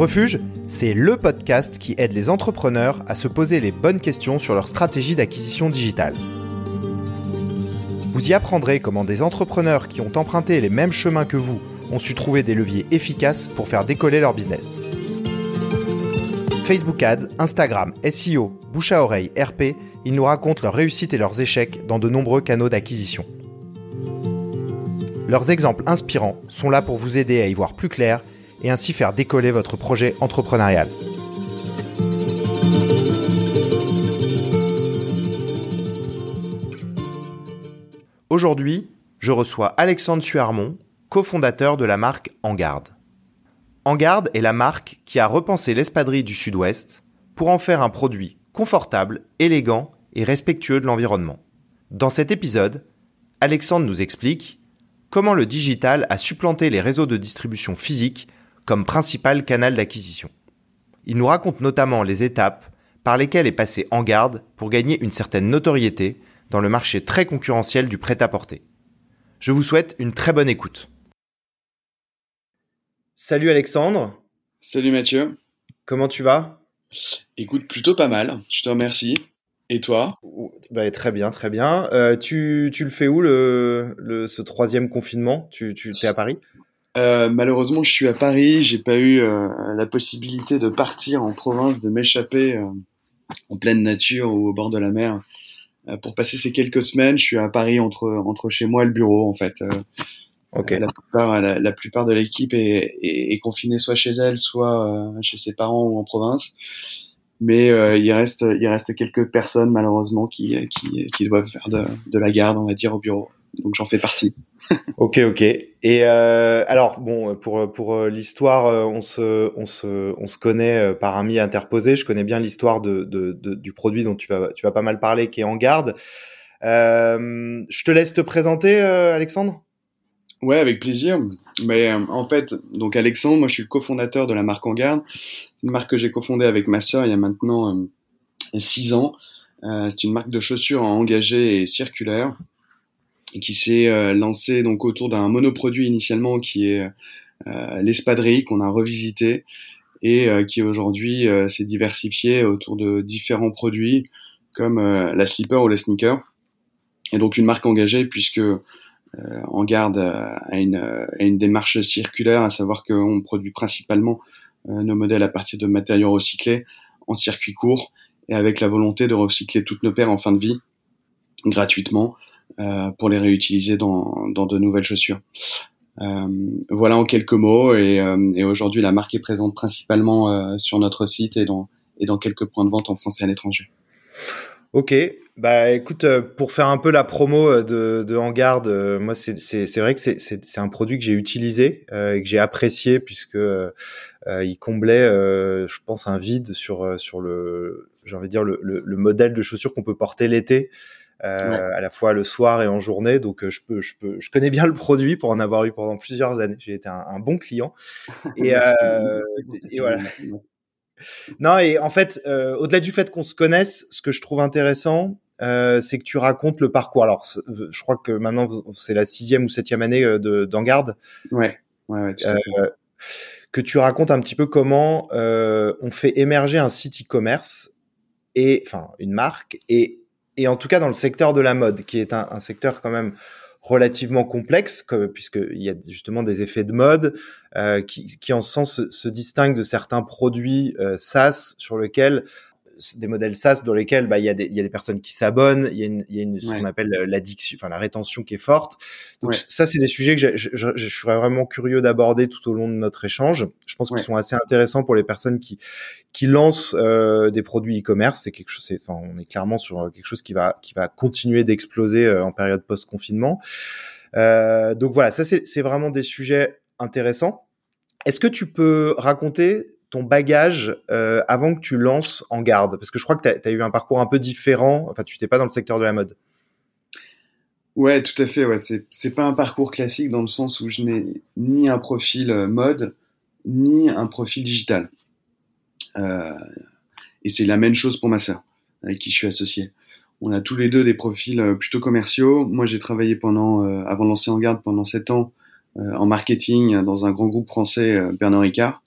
Refuge, c'est le podcast qui aide les entrepreneurs à se poser les bonnes questions sur leur stratégie d'acquisition digitale. Vous y apprendrez comment des entrepreneurs qui ont emprunté les mêmes chemins que vous ont su trouver des leviers efficaces pour faire décoller leur business. Facebook Ads, Instagram, SEO, bouche à oreille, RP, ils nous racontent leurs réussites et leurs échecs dans de nombreux canaux d'acquisition. Leurs exemples inspirants sont là pour vous aider à y voir plus clair et ainsi faire décoller votre projet entrepreneurial. Aujourd'hui, je reçois Alexandre Suarmont, cofondateur de la marque Engarde. Engarde est la marque qui a repensé l'espadrille du Sud-Ouest pour en faire un produit confortable, élégant et respectueux de l'environnement. Dans cet épisode, Alexandre nous explique comment le digital a supplanté les réseaux de distribution physiques comme principal canal d'acquisition. Il nous raconte notamment les étapes par lesquelles est passé En Garde pour gagner une certaine notoriété dans le marché très concurrentiel du prêt-à-porter. Je vous souhaite une très bonne écoute. Salut Alexandre. Salut Mathieu. Comment tu vas? Écoute, plutôt pas mal, je te remercie. Et toi? Bah, Très bien, très bien. Euh, tu, tu, le fais où le, le, ce troisième confinement? Tu, tu es à Paris? Euh, malheureusement, je suis à Paris. J'ai pas eu euh, la possibilité de partir en province, de m'échapper euh, en pleine nature ou au bord de la mer pour passer ces quelques semaines. Je suis à Paris entre entre chez moi et le bureau, en fait. Okay. La plupart, la, la plupart de l'équipe est, est, est, confinée soit chez elle, soit chez ses parents ou en province. Mais il reste il reste quelques personnes malheureusement qui qui, qui doivent faire de, de la garde, on va dire, au bureau donc j'en fais partie. ok, ok. Et euh, alors bon, pour pour euh, l'histoire, euh, on se on se on se connaît par ami interposé. Je connais bien l'histoire de, de, de, du produit dont tu vas tu vas pas mal parler, qui est en garde. Euh, je te laisse te présenter, Alexandre? Ouais, avec plaisir. Mais en fait, donc Alexandre, moi je suis le cofondateur de la marque En Garde. C'est une marque que j'ai cofondée avec ma sœur il y a maintenant six ans. c'est une marque de chaussures engagée et circulaire qui s'est euh, lancé donc autour d'un monoproduit initialement qui est euh, l'espadrille qu'on a revisité et euh, qui aujourd'hui s'est diversifié autour de différents produits comme la slipper ou la sneaker. Et donc une marque engagée puisque en garde à une, à une démarche circulaire, à savoir qu'on produit principalement nos modèles à partir de matériaux recyclés en circuit court et avec la volonté de recycler toutes nos paires en fin de vie gratuitement euh, pour les réutiliser dans, dans de nouvelles chaussures. Euh, voilà en quelques mots et, euh, et aujourd'hui la marque est présente principalement euh, sur notre site et dans, et dans quelques points de vente en France et à l'étranger. Ok, bah écoute, pour faire un peu la promo de, de Hangarde, moi c'est vrai que c'est un produit que j'ai utilisé euh, et que j'ai apprécié puisque euh, il comblait, euh, je pense, un vide sur sur le, j'ai envie de dire le, le, le modèle de chaussures qu'on peut porter l'été. Euh, à la fois le soir et en journée. Donc euh, je peux, je peux, je connais bien le produit pour en avoir eu pendant plusieurs années. J'ai été un, un, bon client. Et, euh, et voilà. Non, et en fait, euh, au-delà du fait qu'on se connaisse, ce que je trouve intéressant, euh, c'est que tu racontes le parcours. Alors, je crois que maintenant c'est la sixième ou septième année de d'Angarde. Ouais, ouais, ouais. Tout à fait. que tu racontes un petit peu comment on fait émerger un site e-commerce et enfin une marque et et en tout cas dans le secteur de la mode, qui est un, secteur quand même relativement complexe, puisqu'il y a justement des effets de mode euh, qui, en ce sens, se, se distinguent de certains produits euh, SaaS sur lesquels des modèles SaaS dans lesquels bah, il, y a des, il y a des personnes qui s'abonnent, il y a, une, il y a une, ce qu'on appelle euh, l'addiction, enfin la rétention qui est forte. Donc ouais. ça, c'est des sujets que je, je, je, serais vraiment curieux d'aborder tout au long de notre échange. Je pense ouais. qu'ils sont assez intéressants pour les personnes qui qui lancent euh, des produits e-commerce. C'est quelque chose, c'est, enfin, on est clairement sur quelque chose qui va qui va continuer d'exploser euh, en période post-confinement. Euh, donc voilà, ça c'est vraiment des sujets intéressants. Est-ce que tu peux raconter ton bagage euh, avant que tu lances en garde? Parce que je crois que tu as, eu un parcours un peu différent. Enfin, tu n'étais pas dans le secteur de la mode. Ouais, tout à fait. Ouais, c'est pas un parcours classique dans le sens où je n'ai ni un profil euh, mode ni un profil digital. Euh, et c'est la même chose pour ma sœur, avec qui je suis associé. On a tous les deux des profils plutôt commerciaux. Moi, j'ai travaillé pendant, avant de lancer en garde, pendant sept ans en marketing dans un grand groupe français, Bernard Ricard.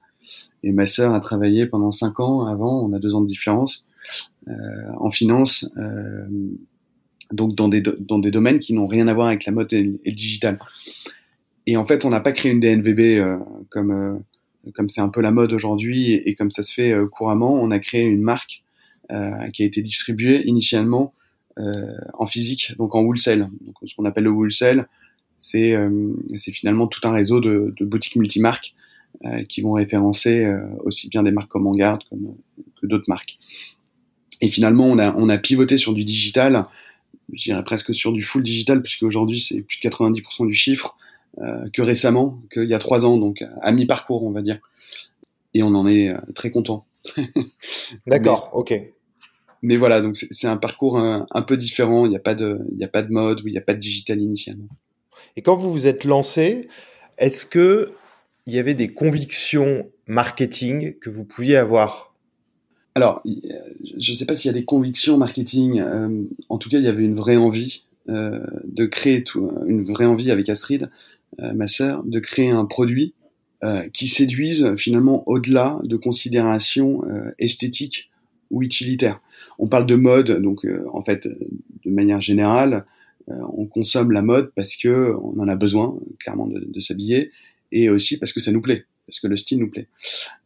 Et ma sœur a travaillé pendant cinq ans avant, on a deux ans de différence, en finance, donc dans des, dans des domaines qui n'ont rien à voir avec la mode et, le digital. Et en fait, on n'a pas créé une DNVB comme comme c'est un peu la mode aujourd'hui et, comme ça se fait couramment. On a créé une marque qui a été distribuée initialement en physique, donc en wholesale. Donc ce qu'on appelle le wholesale, c'est c'est finalement tout un réseau de, de boutiques multimarques euh, qui vont référencer euh, aussi bien des marques comme Vanguard comme que d'autres marques. Et finalement, on a, on a pivoté sur du digital, je dirais presque sur du full digital, puisque aujourd'hui c'est plus de 90% du chiffre, euh, que récemment, qu'il y a trois ans, donc à mi-parcours, on va dire. Et on en est très content. D'accord, ok. Mais voilà, donc c'est un parcours un, un, peu différent. Il n'y a pas de, il n'y a pas de mode ou il n'y a pas de digital initialement. Et quand vous vous êtes lancé, est-ce que il y avait des convictions marketing que vous pouviez avoir Alors, je ne sais pas s'il y a des convictions marketing. Euh, en tout cas, il y avait une vraie envie euh, de créer une vraie envie avec Astrid, euh, ma sœur, de créer un produit qui séduise finalement au-delà de considérations esthétiques ou utilitaires. On parle de mode, donc en fait, de manière générale, on consomme la mode parce que on en a besoin, clairement, de s'habiller, et aussi parce que ça nous plaît, parce que le style nous plaît.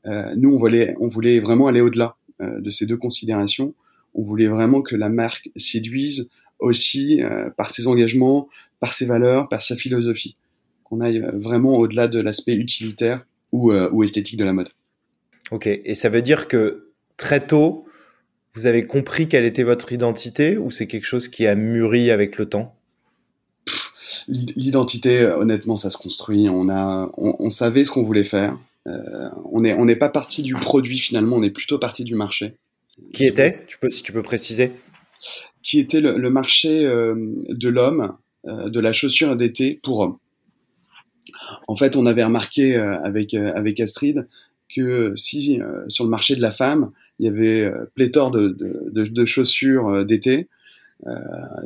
Euh, nous, on voulait, on voulait vraiment aller au-delà euh, de ces deux considérations. On voulait vraiment que la marque séduise aussi euh, par ses engagements, par ses valeurs, par sa philosophie. Qu'on aille vraiment au-delà de l'aspect utilitaire ou, ou esthétique de la mode. Ok, et ça veut dire que très tôt, vous avez compris quelle était votre identité ou c'est quelque chose qui a mûri avec le temps? L'identité, honnêtement, ça se construit. On a, on, savait ce qu'on voulait faire. Euh, on n'est on n'est pas parti du produit finalement, on est plutôt parti du marché. Qui était tu peux, Si tu peux préciser? Qui était le, marché euh, de l'homme, euh, de la chaussure d'été pour hommes. En fait, on avait remarqué avec, avec Astrid que si sur le marché de la femme, il y avait pléthore de, de, de chaussures d'été, euh,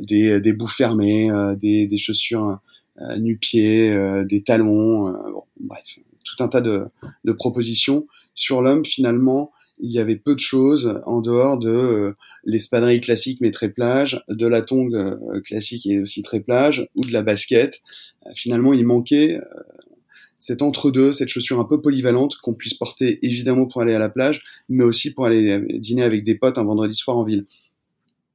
des, des bouts fermés, euh, des, des chaussures euh, nu-pieds, des talons, bon, bref, tout un tas de, de propositions. Sur l'homme, finalement, il y avait peu de choses en dehors de euh, l'espadrille classique mais très plage, de la tongue classique et aussi très plage, ou de la basket. finalement, il manquait cet entre-deux, cette chaussure un peu polyvalente qu'on puisse porter évidemment pour aller à la plage, mais aussi pour aller dîner avec des potes un vendredi soir en ville.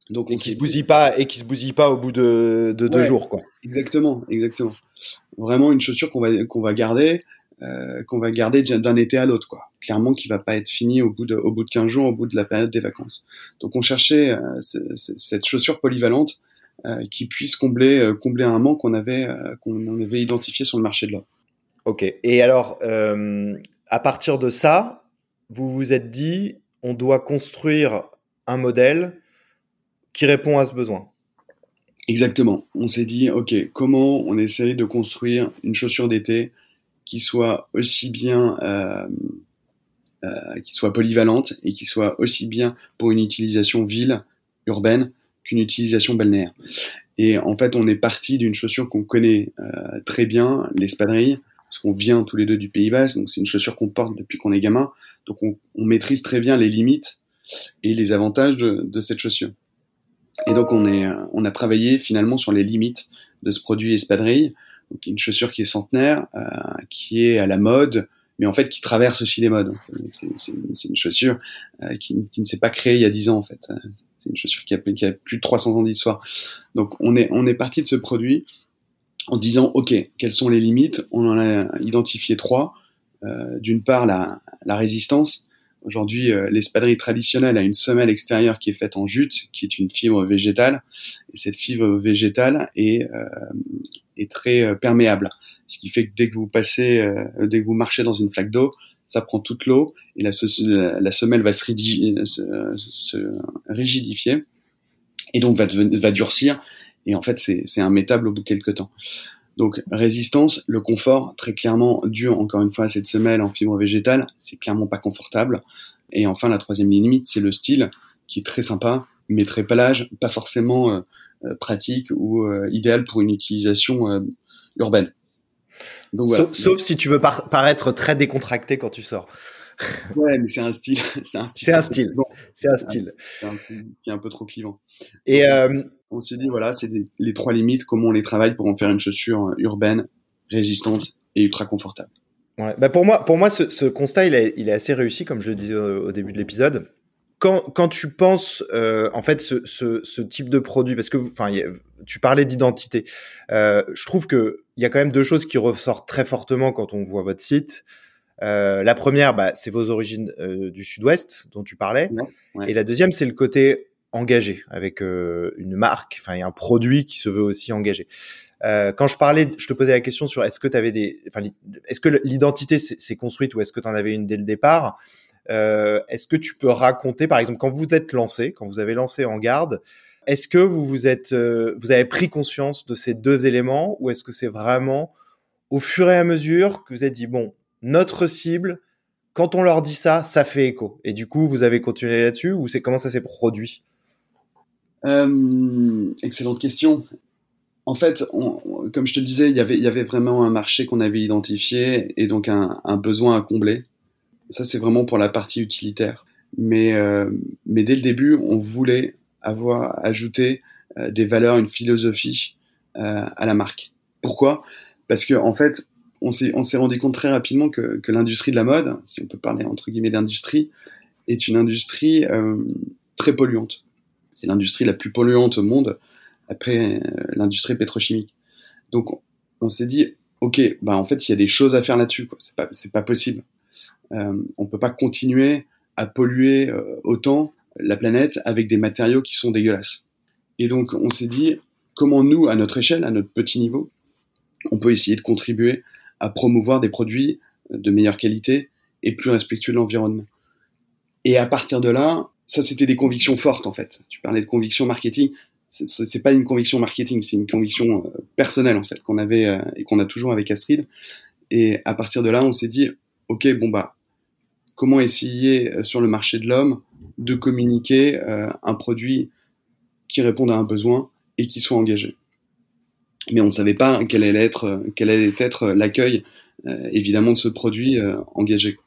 Donc, et qui se bousille pas et qui se bousille pas au bout de, de deux jours, quoi. Exactement, exactement. Vraiment une chaussure qu'on va qu'on va garder, euh, qu'on va garder d'un été à l'autre, quoi. Clairement, qui va pas être fini au bout de au bout de 15 jours, au bout de la période des vacances. Donc, on cherchait euh, cette chaussure polyvalente euh, qui puisse combler euh, combler un manque qu'on avait euh, qu'on avait identifié sur le marché de l'or. Ok. Et alors, à partir de ça, vous vous êtes dit, on doit construire un modèle qui répond à ce besoin. Exactement. On s'est dit, OK, comment on essaye de construire une chaussure d'été qui soit aussi bien, euh, euh, qui soit polyvalente et qui soit aussi bien pour une utilisation ville, urbaine, qu'une utilisation balnéaire. Et en fait, on est parti d'une chaussure qu'on connaît euh, très bien, l'espadrille, parce qu'on vient tous les deux du Pays Basque, donc c'est une chaussure qu'on porte depuis qu'on est gamin, donc on, maîtrise très bien les limites et les avantages de cette chaussure. Et donc on est, on a travaillé finalement sur les limites de ce produit espadrille, donc une chaussure qui est centenaire, euh, qui est à la mode, mais en fait qui traverse aussi les modes. C'est une chaussure euh, qui, ne s'est pas créée il y a 10 ans en fait. C'est une chaussure qui a, qui a plus de 300 ans d'histoire. Donc on est, on est parti de ce produit en disant ok, quelles sont les limites? On en a identifié trois. Euh, D'une part la, la résistance, Aujourd'hui, euh, l'espadrille traditionnelle a une semelle extérieure qui est faite en jute, qui est une fibre végétale. Et cette fibre végétale est, euh, est très euh, perméable. Ce qui fait que dès que vous passez, euh, dès que vous marchez dans une flaque d'eau, ça prend toute l'eau et la, semelle va se, rigidifier et donc va, va durcir. Et en fait, c'est immétable au bout de quelques temps. Donc résistance, le confort, très clairement dû encore une fois à cette semelle en fibre végétale, c'est clairement pas confortable. Et enfin la troisième limite, c'est le style qui est très sympa, mais très pelage, pas forcément euh, euh, pratique ou euh, idéal pour une utilisation urbaine. Donc, sauf, si tu veux paraître très décontracté quand tu sors. Ouais, mais c'est un style. C'est un style. C'est un style. C'est un style. C'est un style qui est un peu trop clivant. Et euh, on s'est dit, voilà, c'est les trois limites, comment on les travaille pour en faire une chaussure urbaine, résistante et ultra confortable. Ouais. Bah pour moi, pour moi, ce, ce constat, il est, il est, assez réussi, comme je le disais au, au début de l'épisode. Quand, quand, tu penses, euh, en fait, ce, ce, ce, type de produit, parce que, enfin, tu parlais d'identité, euh, je trouve que il y a quand même deux choses qui ressortent très fortement quand on voit votre site. Euh, la première, bah, c'est vos origines euh, du Sud-Ouest dont tu parlais, ouais, ouais. et la deuxième, c'est le côté engagé avec euh, une marque, enfin, un produit qui se veut aussi engagé. Euh, quand je parlais, je te posais la question sur est-ce que tu avais des, enfin, est-ce que l'identité s'est construite ou est-ce que tu en avais une dès le départ? Euh, Est-ce que tu peux raconter, par exemple, quand vous êtes lancé, quand vous avez lancé en garde, est-ce que vous vous êtes, euh, vous avez pris conscience de ces deux éléments ou est-ce que c'est vraiment au fur et à mesure que vous avez dit bon, notre cible, quand on leur dit ça, ça fait écho et du coup vous avez continué là-dessus ou c'est comment ça s'est produit? Euh, Excellente question en fait, comme je te le disais, il y avait, vraiment un marché qu'on avait identifié et donc un, besoin à combler. Ça, c'est vraiment pour la partie utilitaire. Mais, euh, mais dès le début, on voulait avoir ajouté euh, des valeurs, une philosophie à la marque. Pourquoi? Parce que en fait, on s'est, rendu compte très rapidement que, l'industrie de la mode, si on peut parler entre guillemets d'industrie, est une industrie euh, très polluante. C'est l'industrie la plus polluante au monde après euh, l'industrie pétrochimique. Donc on s'est dit, ok, bah en fait il y a des choses à faire là-dessus. C'est pas pas possible. Euh, on peut pas continuer à polluer euh, autant la planète avec des matériaux qui sont dégueulasses. Et donc on s'est dit, comment nous, à notre échelle, à notre petit niveau, on peut essayer de contribuer à promouvoir des produits de meilleure qualité et plus respectueux de l'environnement. Et à partir de là, ça c'était des convictions fortes en fait. Tu parlais de convictions marketing c'est pas une conviction marketing, c'est une conviction euh, personnelle en fait qu'on avait euh, et qu'on a toujours avec Astrid. Et à partir de là, on s'est dit, ok, bon bah, comment essayer euh, sur le marché de l'homme de communiquer un produit qui réponde à un besoin et qui soit engagé. Mais on ne savait pas quel allait être quel allait être l'accueil euh, évidemment de ce produit engagé.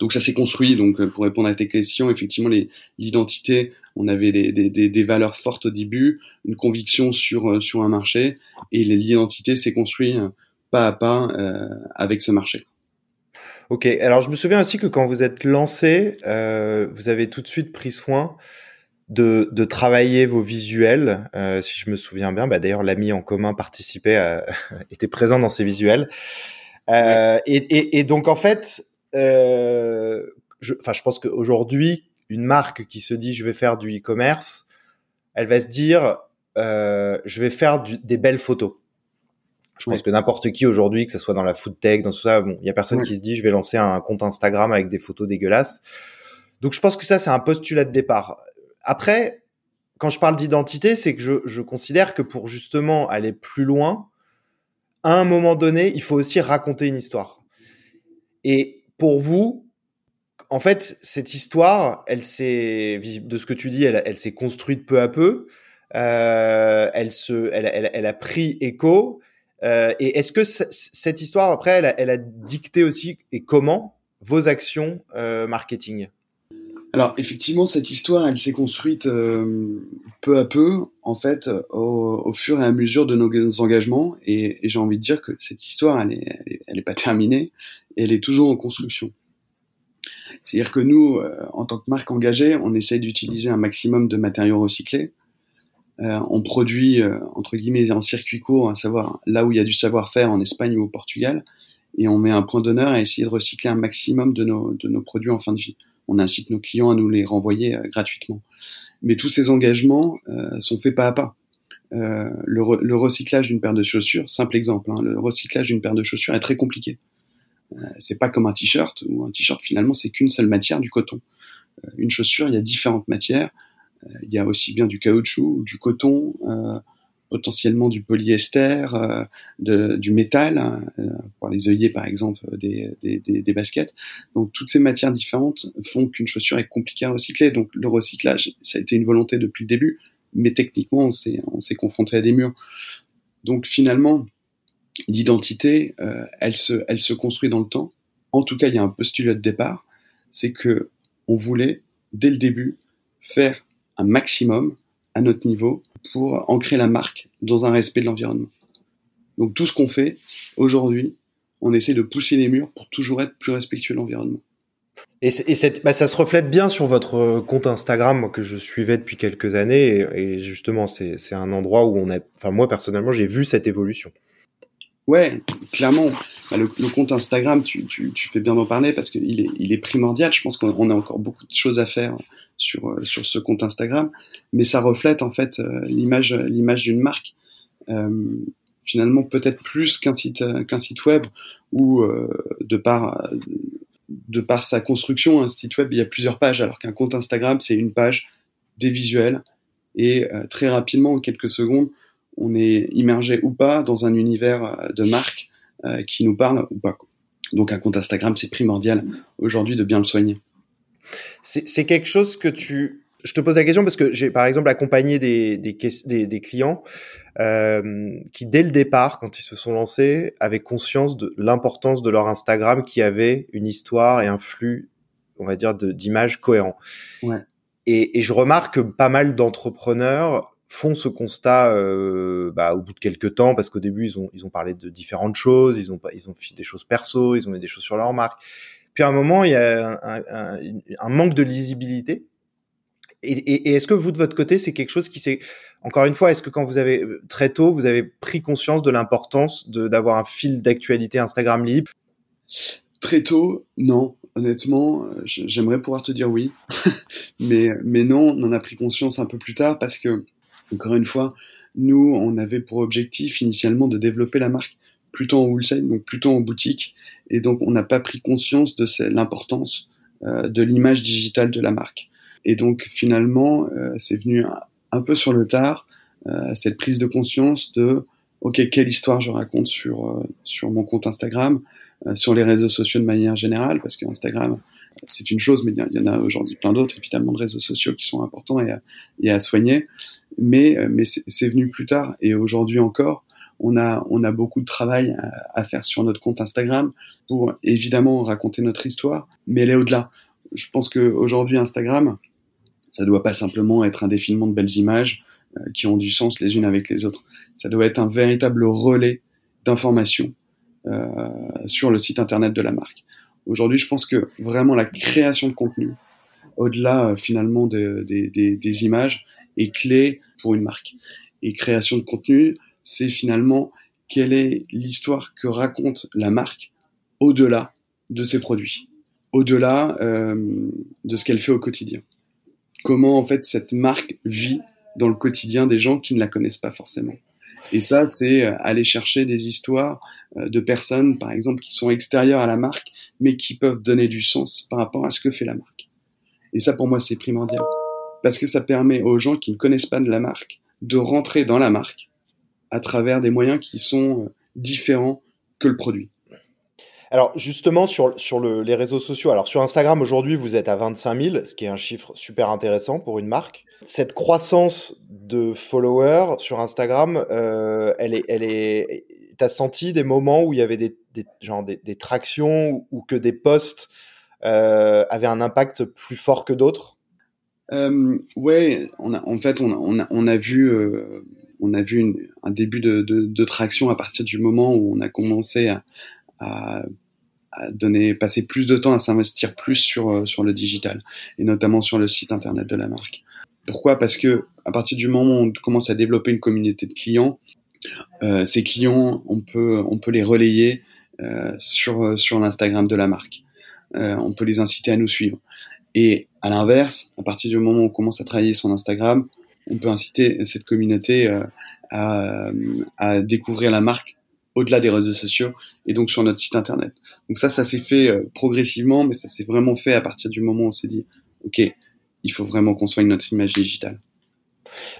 Donc ça s'est construit. Donc pour répondre à tes questions, effectivement, l'identité, on avait des, des, des, valeurs fortes au début, une conviction sur sur un marché, et l'identité s'est construite pas à pas euh, avec ce marché. Ok. Alors je me souviens aussi que quand vous êtes lancé, euh, vous avez tout de suite pris soin de, de travailler vos visuels. Euh, si je me souviens bien, bah, d'ailleurs l'ami en commun participait, à, était présent dans ces visuels. Euh, ouais. et, et, et, donc en fait, euh, je, enfin, je pense qu'aujourd'hui, une marque qui se dit je vais faire du e-commerce, elle va se dire euh, je vais faire du, des belles photos. Je pense que n'importe qui aujourd'hui, que ce soit dans la food tech, dans tout ça, bon, il y a personne ouais. qui se dit je vais lancer un compte Instagram avec des photos dégueulasses. Donc je pense que ça c'est un postulat de départ. Après, quand je parle d'identité, c'est que je, considère que pour justement aller plus loin, à un moment donné, il faut aussi raconter une histoire. Et pour vous, en fait, cette histoire, elle s'est, de ce que tu dis, elle, s'est construite peu à peu. Euh, elle se, elle, a pris écho. Euh, et est-ce que cette histoire, après, elle a, elle a, dicté aussi et comment vos actions euh, marketing? Alors, effectivement, cette histoire, elle s'est construite euh, peu à peu, en fait, au, fur et à mesure de nos engagements. Et, j'ai envie de dire que cette histoire, elle est, elle est pas terminée elle est toujours en construction. C'est-à-dire que nous, euh, en tant que marque engagée, on essaye d'utiliser un maximum de matériaux recyclés. Euh, on produit, entre guillemets, en circuit court, à savoir là où il y a du savoir-faire en Espagne ou au Portugal, et on met un point d'honneur à essayer de recycler un maximum de nos, de nos produits en fin de vie. On incite nos clients à nous les renvoyer euh, gratuitement. Mais tous ces engagements euh, sont faits pas à pas. Le, le, recyclage d'une paire de chaussures, simple exemple, hein, le recyclage d'une paire de chaussures est très compliqué. Euh, c'est pas comme un t-shirt où un t-shirt finalement c'est qu'une seule matière, du coton. Euh, une chaussure, il y a différentes matières. Euh, il y a aussi bien du caoutchouc, du coton, potentiellement du polyester, de, du métal, hein, pour les œillets par exemple des, des, des, des, baskets. Donc toutes ces matières différentes font qu'une chaussure est compliquée à recycler. Donc le recyclage, ça a été une volonté depuis le début, mais techniquement on s'est on s'est confronté à des murs. Donc finalement, l'identité, euh, elle, se, elle se construit dans le temps. en tout cas, il y a un postulat de départ, c'est que on voulait, dès le début, faire un maximum à notre niveau pour ancrer la marque dans un respect de l'environnement. Donc tout ce qu'on fait aujourd'hui, on essaie de pousser les murs pour toujours être plus respectueux de l'environnement. Et, bah, ça se reflète bien sur votre euh, compte Instagram que je suivais depuis quelques années. Et, justement, c'est un endroit où on a, enfin moi personnellement, j'ai vu cette évolution. Ouais, clairement. Bah, le, compte Instagram, tu, fais bien d'en parler parce qu'il est, il est primordial. Je pense qu'on a encore beaucoup de choses à faire sur, euh, sur ce compte Instagram, mais ça reflète en fait euh, l'image, l'image d'une marque. finalement, peut-être plus qu'un site, qu'un site web où, de par de par sa construction, un site web, il y a plusieurs pages, alors qu'un compte Instagram, c'est une page, des visuels, et euh, très rapidement, en quelques secondes, on est immergé ou pas dans un univers euh, de marque euh, qui nous parle ou pas. Donc un compte Instagram, c'est primordial aujourd'hui de bien le soigner. C'est quelque chose que tu je te pose la question parce que j'ai par exemple accompagné des, des, des, clients euh, qui dès le départ, quand ils se sont lancés, avaient conscience de l'importance de leur Instagram qui avait une histoire et un flux, on va dire, d'images cohérents. Ouais. Et, et, je remarque que pas mal d'entrepreneurs font ce constat euh, bah, au bout de quelques temps parce qu'au début ils ont ils ont parlé de différentes choses, ils ont ils ont fait des choses perso, ils ont mis des choses sur leur marque. Puis à un moment il y a un, un, un manque de lisibilité et, est-ce que vous, de votre côté, c'est quelque chose qui s'est, encore une fois, est-ce que quand vous avez, euh, très tôt, vous avez pris conscience de l'importance d'avoir un fil d'actualité Instagram libre Très tôt, non. Honnêtement, euh, j'aimerais pouvoir te dire oui. mais, mais non, on en a pris conscience un peu plus tard parce que, encore une fois, nous, on avait pour objectif initialement de développer la marque plutôt en wholesale, donc plutôt en boutique. Et donc, on n'a pas pris conscience de l'importance euh, de l'image digitale de la marque. Et donc finalement, euh, c'est venu un, peu sur le tard, euh, cette prise de conscience de ok quelle histoire je raconte sur euh, sur mon compte Instagram, sur les réseaux sociaux de manière générale, parce que Instagram c'est une chose, mais il y en a aujourd'hui plein d'autres évidemment de réseaux sociaux qui sont importants et à, et à soigner, mais mais c'est venu plus tard et aujourd'hui encore on a, on a beaucoup de travail à, à, faire sur notre compte Instagram pour évidemment raconter notre histoire, mais elle est au-delà. Je pense qu'aujourd'hui, Instagram, ça doit pas simplement être un défilement de belles images euh, qui ont du sens les unes avec les autres. Ça doit être un véritable relais d'informations euh, sur le site internet de la marque. Aujourd'hui, je pense que vraiment la création de contenu, au-delà euh, finalement de, des images, est clé pour une marque. Et création de contenu, c'est finalement quelle est l'histoire que raconte la marque au-delà de ses produits, au-delà euh, de ce qu'elle fait au quotidien comment en fait cette marque vit dans le quotidien des gens qui ne la connaissent pas forcément. Et ça, c'est euh, aller chercher des histoires euh, de personnes, par exemple, qui sont extérieures à la marque, mais qui peuvent donner du sens par rapport à ce que fait la marque. Et ça, pour moi, c'est primordial. Parce que ça permet aux gens qui ne connaissent pas de la marque de rentrer dans la marque à travers des moyens qui sont euh, différents que le produit. Alors justement sur, sur les réseaux sociaux, alors sur Instagram aujourd'hui vous êtes à 25 000, ce qui est un chiffre super intéressant pour une marque. Cette croissance de followers sur Instagram, euh, elle est, elle est. T'as senti des moments où il y avait des, genre des, des, tractions ou que des posts euh, avaient un impact plus fort que d'autres? Euh, Ouais, on a, en fait on a, on a, on a vu. Euh, on a vu une, un début de, de, de, traction à partir du moment où on a commencé à, à, donner, passer plus de temps à s'investir plus sur, euh, sur le digital et notamment sur le site internet de la marque. Pourquoi? Parce que à partir du moment où on commence à développer une communauté de clients, euh, ces clients, on peut, on peut les relayer euh, sur, sur l'Instagram de la marque. Euh, on peut les inciter à nous suivre. Et à l'inverse, à partir du moment où on commence à travailler son Instagram, on peut inciter cette communauté euh, à, à découvrir la marque au-delà des réseaux sociaux et donc sur notre site internet. Donc ça, ça s'est fait euh, progressivement, mais ça s'est vraiment fait à partir du moment où on s'est dit, ok, il faut vraiment qu'on soigne notre image digitale.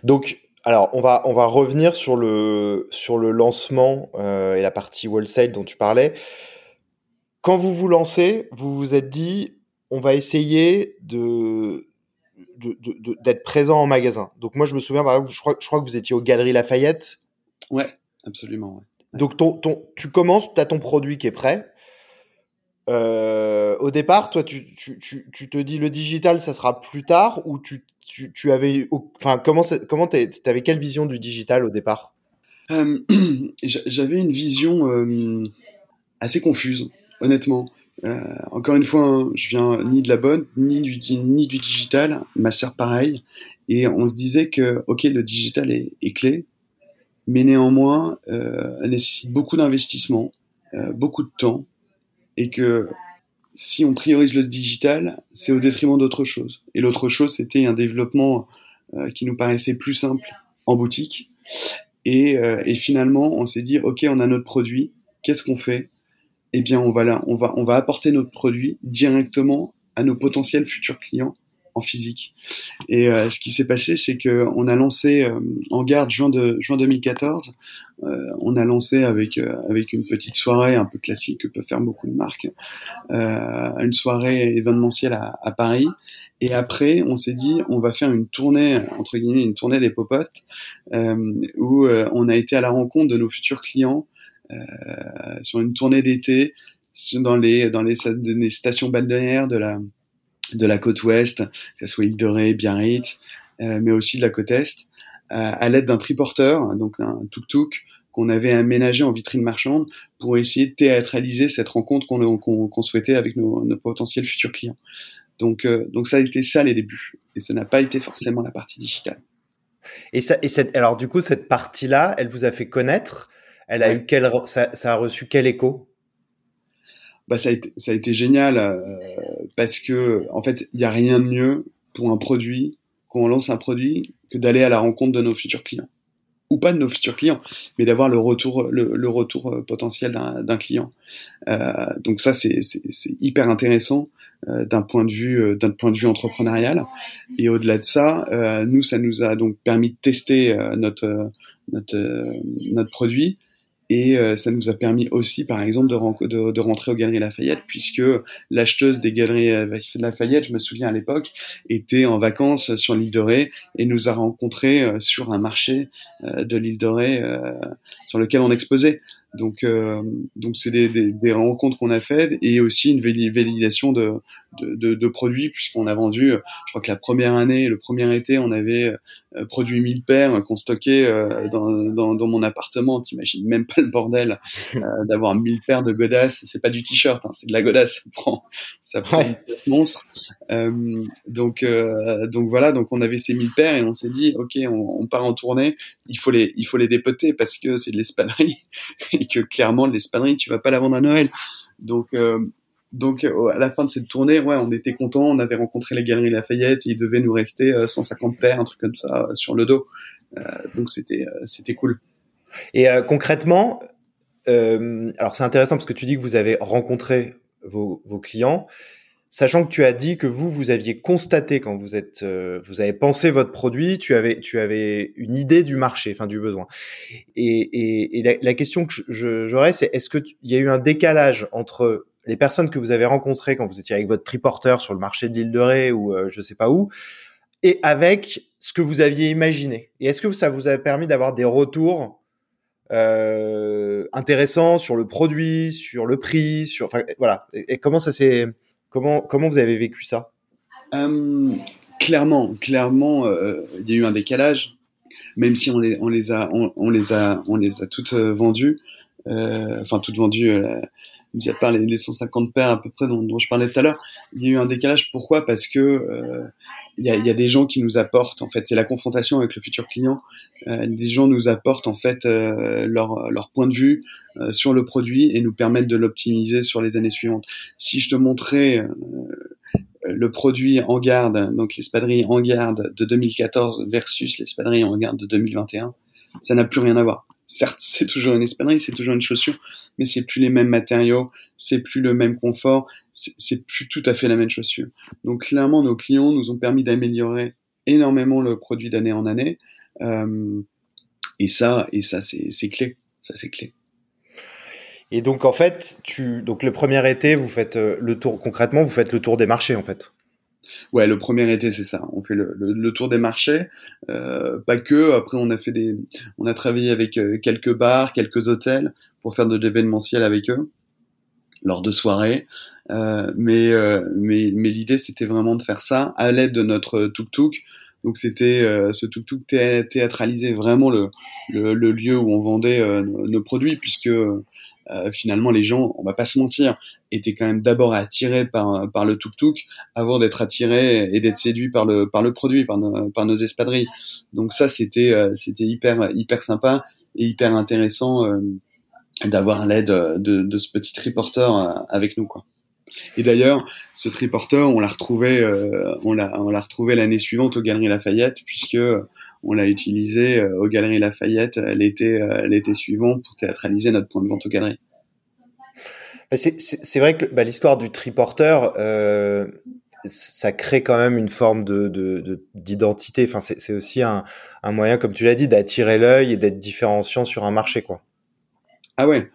Donc, alors, on va, on va revenir sur le, sur le lancement euh, et la partie wholesale dont tu parlais. Quand vous vous lancez, vous vous êtes dit, on va essayer de, d'être présent en magasin. Donc moi, je me souviens, par exemple, je crois, je crois que vous étiez aux Galeries Lafayette. Ouais, absolument. Ouais. Donc, ton, ton, tu commences, tu as ton produit qui est prêt. Euh, au départ, toi, tu, tu, tu, tu, te dis le digital, ça sera plus tard ou tu, tu, tu avais, enfin, comment, comment t'avais quelle vision du digital au départ? Euh, J'avais une vision euh, assez confuse, honnêtement. Euh, encore une fois, hein, je viens ni de la bonne, ni du, ni du digital. Ma sœur, pareil. Et on se disait que, ok, le digital est, est clé, mais néanmoins, euh, elle nécessite beaucoup d'investissement, euh, beaucoup de temps, et que si on priorise le digital, c'est au détriment d'autre chose. Et l'autre chose, c'était un développement euh, qui nous paraissait plus simple en boutique. Et, euh, et finalement, on s'est dit, ok, on a notre produit, qu'est-ce qu'on fait? Eh bien, on va là, on va, on va apporter notre produit directement à nos potentiels futurs clients en physique. Et euh, ce qui s'est passé, c'est que on a lancé euh, en garde juin de juin 2014, euh, on a lancé avec avec une petite soirée un peu classique que peuvent faire beaucoup de marques, une soirée événementielle à, à, Paris. Et après, on s'est dit, on va faire une tournée entre guillemets, une tournée des popotes, où on a été à la rencontre de nos futurs clients sur une tournée d'été dans les dans les, stations balnéaires de la de la côte ouest, que ce soit île de Ré, Biarritz, euh, mais aussi de la côte est, à l'aide d'un triporteur, donc un tuk-tuk qu'on avait aménagé en vitrine marchande pour essayer de théâtraliser cette rencontre qu'on souhaitait avec nos, nos, potentiels futurs clients. Donc, euh, donc ça a été ça les débuts, et ça n'a pas été forcément la partie digitale. Et, ça, et cette, alors du coup, cette partie-là, elle vous a fait connaître. Elle a eu quel, ça, ça a reçu quel écho? Bah ça a été, ça a été génial euh, parce que en fait il n'y a rien de mieux pour un produit quand on lance un produit que d'aller à la rencontre de nos futurs clients. Ou pas de nos futurs clients mais d'avoir le retour le, le retour euh, potentiel d'un client. Euh, donc ça c'est hyper intéressant euh, d'un point de vue euh, d'un point de vue entrepreneurial. Et au-delà de ça euh, nous ça nous a donc permis de tester notre notre notre produit et euh, ça nous a permis aussi, par exemple, de, rentrer aux Galeries Lafayette, puisque l'acheteuse des Galeries euh, Lafayette, je me souviens à l'époque, était en vacances sur l'île de Ré et nous a rencontrés euh, sur un marché de l'île de Ré sur lequel on exposait. Donc, euh, donc c'est des, des, des, rencontres qu'on a faites et aussi une validation de, de, de, de produits puisqu'on a vendu, je crois que la première année, le premier été, on avait euh, produit 1000 paires qu'on stockait euh, dans, dans, dans, mon appartement. T'imagines même pas le bordel euh, d'avoir 1000 paires de godasses. C'est pas du t-shirt, hein, c'est de la godasse. Ça prend, ça prend ouais. une monstre. donc, donc voilà, donc on avait ces 1000 paires et on s'est dit, ok, on, on, part en tournée. Il faut les, il faut les dépoter parce que c'est de l'espadrille. Et que clairement l'espadrille tu vas pas la vendre à Noël. Donc euh, donc euh, à la fin de cette tournée, ouais, on était content, on avait rencontré les galeries Lafayette, et il devait nous rester 150 euh, paires, un truc comme ça sur le dos. donc c'était c'était cool. Et concrètement, alors c'est intéressant parce que tu dis que vous avez rencontré vos clients. Sachant que tu as dit que vous, vous aviez constaté quand vous êtes, euh, vous avez pensé votre produit, tu avais, tu avais une idée du marché, enfin du besoin. Et, et, et la, question que j'aurais, c'est est-ce qu'il y a eu un décalage entre les personnes que vous avez rencontrées quand vous étiez avec votre triporteur sur le marché de l'île de Ré ou euh, je sais pas où, et avec ce que vous aviez imaginé? Et est-ce que ça vous a permis d'avoir des retours euh, intéressants sur le produit, sur le prix, sur, enfin voilà. et, et comment ça s'est Comment, comment vous avez vécu ça? Euh, Clairement, clairement, euh, il y a eu un décalage, même si on les, a, on, les a, on les a toutes euh, vendues, euh, enfin toutes vendues, euh, à part les, les 150 paires à peu près dont, dont je parlais tout à l'heure. Il y a eu un décalage. Pourquoi? Parce que euh, il y, a, y, a, des gens qui nous apportent en fait c'est la confrontation avec le futur client. Euh, les gens nous apportent en fait euh, leur, leur point de vue euh, sur le produit et nous permettent de l'optimiser sur les années suivantes. Si je te montrais euh, le produit en garde donc l'espadrille en garde de 2014 versus l'espadrille en garde de 2021 ça n'a plus rien à voir certes, c'est toujours une espadrille, c'est toujours une chaussure, mais c'est plus les mêmes matériaux, c'est plus le même confort, c'est plus tout à fait la même chaussure. Donc clairement, nos clients nous ont permis d'améliorer énormément le produit d'année en année, euh, et ça, et ça c'est clé, ça c'est clé. Et donc en fait, tu donc le premier été, vous faites euh, le tour concrètement, vous faites le tour des marchés en fait. Ouais, le premier été, c'est ça. On fait le, le, le tour des marchés, euh, pas que. Après, on a fait des, on a travaillé avec euh, quelques bars, quelques hôtels pour faire de l'événementiel avec eux. lors de soirées. Euh, mais, mais, mais l'idée, c'était vraiment de faire ça à l'aide de notre tuk-tuk. Donc c'était ce tuk-tuk théâtralisé vraiment le, le, le, lieu où on vendait nos, produits, puisque euh, finalement les gens, on va pas se mentir, étaient quand même d'abord attirés par par le tuk-tuk avant d'être attirés et d'être séduits par le par le produit, par nos, par nos espadrilles. Donc ça c'était euh, c'était hyper hyper sympa et hyper intéressant euh, d'avoir l'aide de, de ce petit reporter avec nous quoi. Et d'ailleurs, ce triporteur, on l'a retrouvé, euh, on l'a, on l'a retrouvé l'année suivante aux Galeries Lafayette, puisque on l'a utilisé euh, aux Galeries Lafayette euh, l'été, l'été suivant pour théâtraliser notre point de vente aux galeries. C'est, vrai que bah, l'histoire du triporteur, ça crée quand même une forme de, d'identité. Enfin, c'est, aussi un, un moyen, comme tu l'as dit, d'attirer l'œil et d'être différenciant sur un marché, quoi. Ah ouais.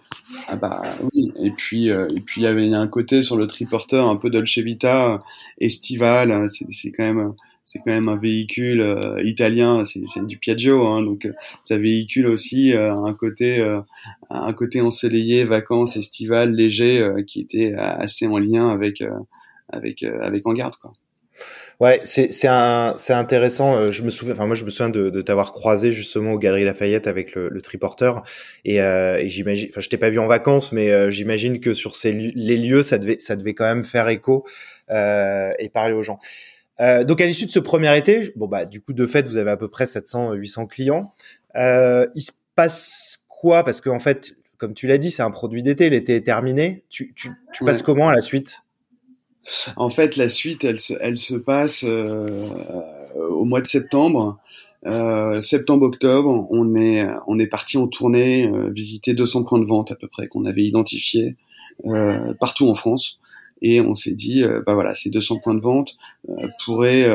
Ah bah oui. Et puis euh, et puis il y avait un côté sur le triporteur un peu Dolce Vita, euh, estival. Hein, c'est quand même c'est quand même un véhicule euh, italien. C'est du Piaggio, hein, donc ça véhicule aussi un côté un côté ensoleillé, vacances, estival, léger, qui était assez en lien avec avec avec en garde quoi. Ouais, c'est c'est un c'est intéressant. Euh, je me souviens, enfin moi je me souviens de, de t'avoir croisé justement aux Galeries Lafayette avec le, le triporteur et, euh, et j'imagine, enfin je t'ai pas vu en vacances, mais euh, j'imagine que sur ces les lieux ça devait ça devait quand même faire écho euh, et parler aux gens. Euh, donc à l'issue de ce premier été, bon bah du coup de fait vous avez à peu près 700 800 clients. Euh, il se passe quoi? Parce qu'en fait, comme tu l'as dit, c'est un produit d'été, l'été est terminé. Tu tu, tu passes comment à la suite? En fait, la suite, elle se, elle se passe euh, au mois de septembre. Euh, septembre-octobre, on est, on est parti en tournée, visiter 200 points de vente à peu près qu'on avait identifiés partout en France. Et on s'est dit, euh, bah voilà, ces 200 points de vente pourraient,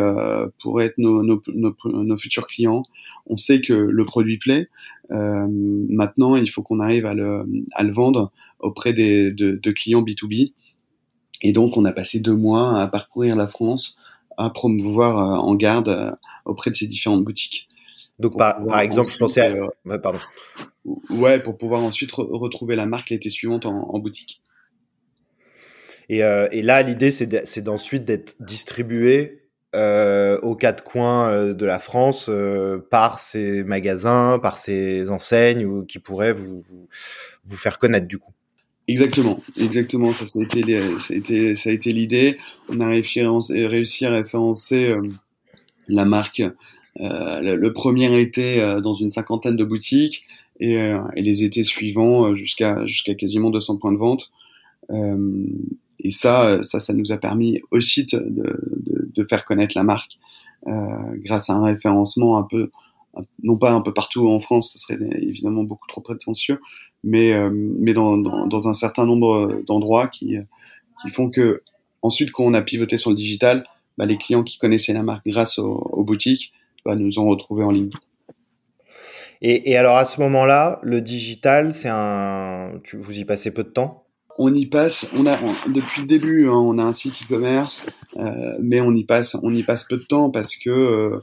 pourraient être nos, nos, nos, nos, futurs clients. On sait que le produit plaît. maintenant, il faut qu'on arrive à le, à le vendre auprès des, de, de clients B2B. Et donc, on a passé deux mois à parcourir la France, à promouvoir euh, en garde euh, auprès de ces différentes boutiques. Donc, par, par, exemple, je pensais à... Euh, pardon. Ouais, pour pouvoir ensuite retrouver la marque l'été suivante en, en boutique. Et, euh, et là, l'idée, c'est d'ensuite d'être distribué euh, aux quatre coins de la France euh, par ces magasins, par ces enseignes ou, qui pourraient vous, vous, vous faire connaître du coup. Exactement, exactement. Ça, ça a été, ça a été, ça a été l'idée. On a réussi à référencer euh, la marque euh, le, premier été euh, dans une cinquantaine de boutiques et, et les étés suivants jusqu'à jusqu'à quasiment 200 points de vente. Et ça, ça, ça nous a permis aussi de, de, de faire connaître la marque grâce à un référencement un peu non pas un peu partout en France, ce serait évidemment beaucoup trop prétentieux, mais, euh, mais dans, dans, dans, un certain nombre d'endroits qui, qui font que ensuite, quand on a pivoté sur le digital, bah, les clients qui connaissaient la marque grâce aux, boutiques bah, nous ont retrouvés en ligne. Et, et alors à ce moment-là, le digital, c'est un, tu, vous y passez peu de temps? On y passe, on a depuis le début, hein, on a un site e-commerce, euh, mais on y passe, on y passe peu de temps parce que euh,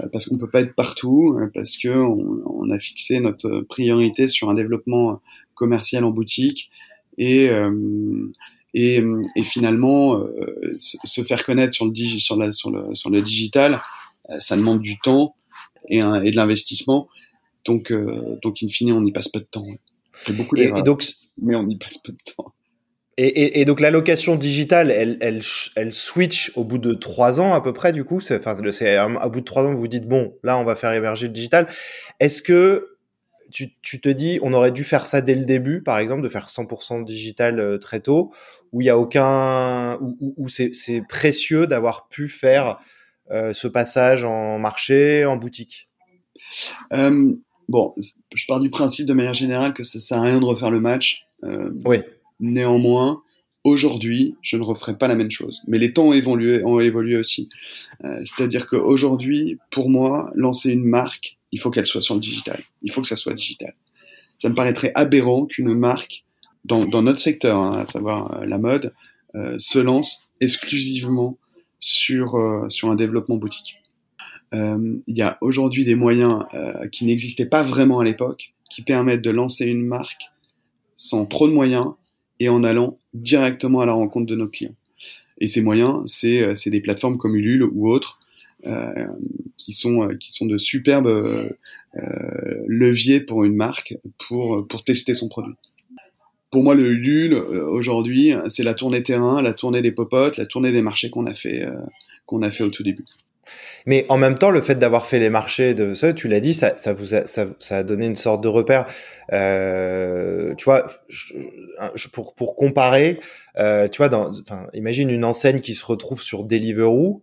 euh, parce qu'on peut pas être partout, euh, parce que on, on, a fixé notre priorité sur un développement commercial en boutique et euh, et, et, finalement se faire connaître sur le, sur, la, sur, le, sur le digital, ça demande du temps et, et de l'investissement. Donc, donc in fine, on y passe peu de temps. C'est beaucoup d'erreurs, mais on y passe peu de temps. Et, et, et, donc l'allocation digitale, elle, elle, elle switch au bout de trois ans à peu près. Du coup, c'est, enfin, c'est à bout de trois ans vous vous dites bon, là, on va faire émerger le digital. Est-ce que tu, tu, te dis, on aurait dû faire ça dès le début, par exemple, de faire 100% digital euh, très tôt, où il y a aucun, où, c'est précieux d'avoir pu faire euh, ce passage en marché, en boutique? Euh, bon, je pars du principe de manière générale que ça sert à rien de refaire le match. Euh, oui. Néanmoins, aujourd'hui, je ne referai pas la même chose. Mais les temps ont évolué, ont évolué aussi. Euh, C'est-à-dire qu'aujourd'hui, pour moi, lancer une marque, il faut qu'elle soit sur le digital. Il faut que ça soit digital. Ça me paraîtrait aberrant qu'une marque, dans, dans, notre secteur, hein, à savoir euh, la mode, euh, se lance exclusivement sur, euh, sur un développement boutique. Euh, il y a aujourd'hui des moyens qui n'existaient pas vraiment à l'époque, qui permettent de lancer une marque sans trop de moyens et en allant directement à la rencontre de nos clients. Et ces moyens, c'est des plateformes comme Ulule ou autres euh, qui sont de superbes euh, leviers pour une marque pour tester son produit. Pour moi, le Ulule aujourd'hui, c'est la tournée terrain, la tournée des popotes, la tournée des marchés qu'on a qu'on a fait au tout début. Mais en même temps, le fait d'avoir fait les marchés de ça, tu l'as dit, ça, ça vous a, ça, ça, a donné une sorte de repère. Euh, tu vois, je, pour, pour comparer, euh, tu vois, dans, enfin, imagine une enseigne qui se retrouve sur Deliveroo,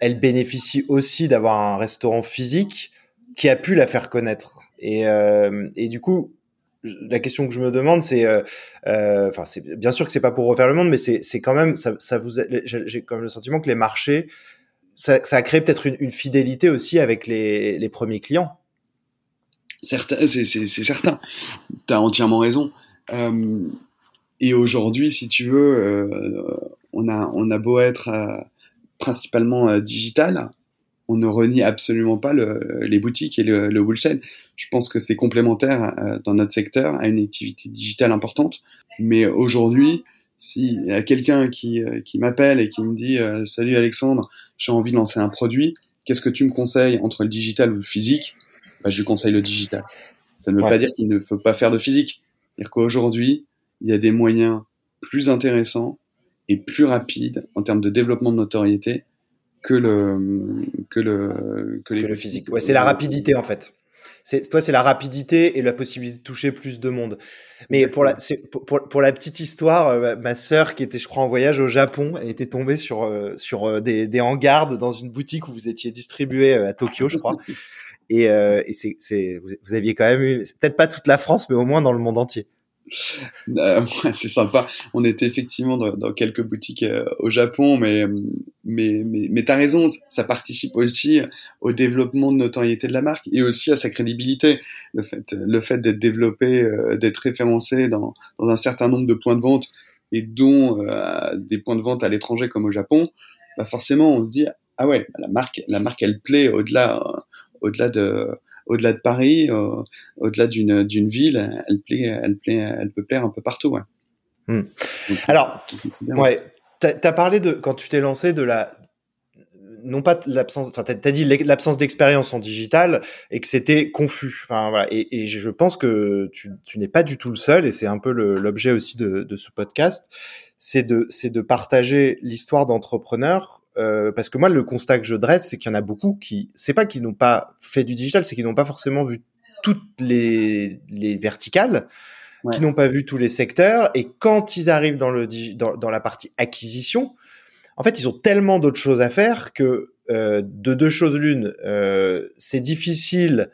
elle bénéficie aussi d'avoir un restaurant physique qui a pu la faire connaître. Et, euh, et du coup, la question que je me demande, c'est, euh, euh, enfin, c'est bien sûr que c'est pas pour refaire le monde, mais c'est, c'est quand même, ça, ça vous, j'ai quand même le sentiment que les marchés ça, a créé peut-être une, fidélité aussi avec les, premiers clients. Certain, c'est certain. Tu as entièrement raison. Euh, et aujourd'hui, si tu veux, euh, on, a, beau être euh, principalement digital, on ne renie absolument pas le, les boutiques et le, le wholesale. Je pense que c'est complémentaire dans notre secteur à une activité digitale importante. Mais aujourd'hui, s'il y a quelqu'un qui, euh, qui m'appelle et qui me dit euh, Salut Alexandre, j'ai envie de lancer un produit, qu'est-ce que tu me conseilles entre le digital ou le physique? Bah, Je lui conseille le digital. Ça ne veut pas dire qu'il ne faut pas faire de physique. C'est-à-dire qu'aujourd'hui, il y a des moyens plus intéressants et plus rapides en termes de développement de notoriété que le que le que, le physique. Ouais, c'est la rapidité en fait c'est toi c'est la rapidité et la possibilité de toucher plus de monde. Mais pour la pour, pour, la petite histoire, euh, ma sœur qui était je crois en voyage au Japon, elle était tombée sur euh, sur euh, des des hangars dans une boutique où vous étiez distribué à Tokyo, je crois. et, et c'est c'est vous, aviez quand même eu peut-être pas toute la France mais au moins dans le monde entier. Euh, c'est sympa. On était effectivement dans, quelques boutiques euh, au Japon, mais mais mais, mais t'as raison. Ça participe aussi au développement de notoriété de la marque et aussi à sa crédibilité. Le fait le fait d'être développé, euh, d'être référencé dans dans un certain nombre de points de vente et dont des points de vente à l'étranger comme au Japon, bah forcément on se dit ah ouais la marque la marque elle plaît au-delà au-delà de au-delà de Paris, au-delà d'une d'une ville, elle plaît, elle plaît, elle peut plaire un peu partout. Ouais. Hmm. Alors, ouais, t'as as parlé de quand tu t'es lancé de la non pas l'absence, enfin t'as as dit l'absence d'expérience en digital et que c'était confus. Enfin voilà, et, et, je pense que tu, tu n'es pas du tout le seul et c'est un peu l'objet aussi de, de, ce podcast, c'est de c'est de partager l'histoire d'entrepreneurs euh, parce que moi, le constat que je dresse, c'est qu'il y en a beaucoup qui, c'est pas qu'ils n'ont pas fait du digital, c'est qu'ils n'ont pas forcément vu toutes les, les verticales, qui n'ont pas vu tous les secteurs. Et quand ils arrivent dans le dans, dans la partie acquisition, en fait, ils ont tellement d'autres choses à faire que euh, de deux choses l'une, euh, c'est difficile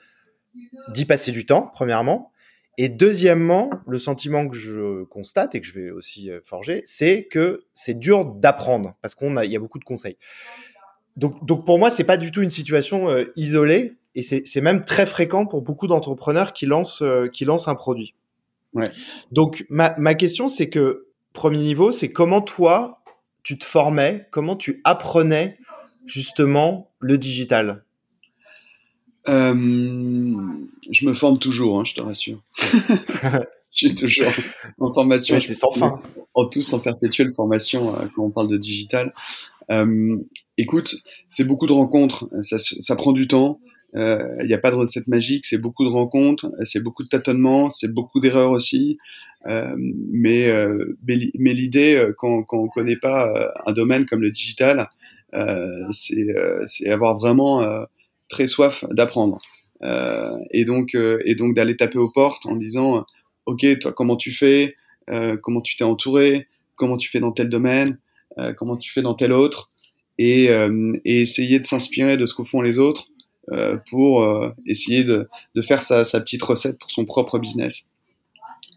d'y passer du temps, premièrement. Et deuxièmement, le sentiment que je constate et que je vais aussi euh, forger, c'est que c'est dur d'apprendre parce qu'on a, il y a beaucoup de conseils. Donc, donc pour moi, c'est pas du tout une situation euh, isolée et c'est même très fréquent pour beaucoup d'entrepreneurs qui lancent, euh, qui lancent un produit. Ouais. Donc ma, ma question, c'est que premier niveau, c'est comment toi tu te formais, comment tu apprenais justement le digital? Euh, je me forme toujours, hein, je te rassure. je suis toujours en formation. c'est sans fin. En tous en perpétuelle formation euh, quand on parle de digital. Euh, écoute, c'est beaucoup de rencontres, ça, ça prend du temps. Il euh, n'y a pas de recette magique, c'est beaucoup de rencontres, c'est beaucoup de tâtonnements, c'est beaucoup d'erreurs aussi. Euh, mais mais, l'idée, quand, quand on connaît pas un domaine comme le digital, c'est avoir vraiment très soif d'apprendre. Euh, et donc, euh, et donc d'aller taper aux portes en disant, ok, toi, comment tu fais, euh, comment tu t'es entouré, comment tu fais dans tel domaine, comment tu fais dans tel autre, et, et essayer de s'inspirer de ce que font les autres pour essayer de, de faire sa, sa, petite recette pour son propre business.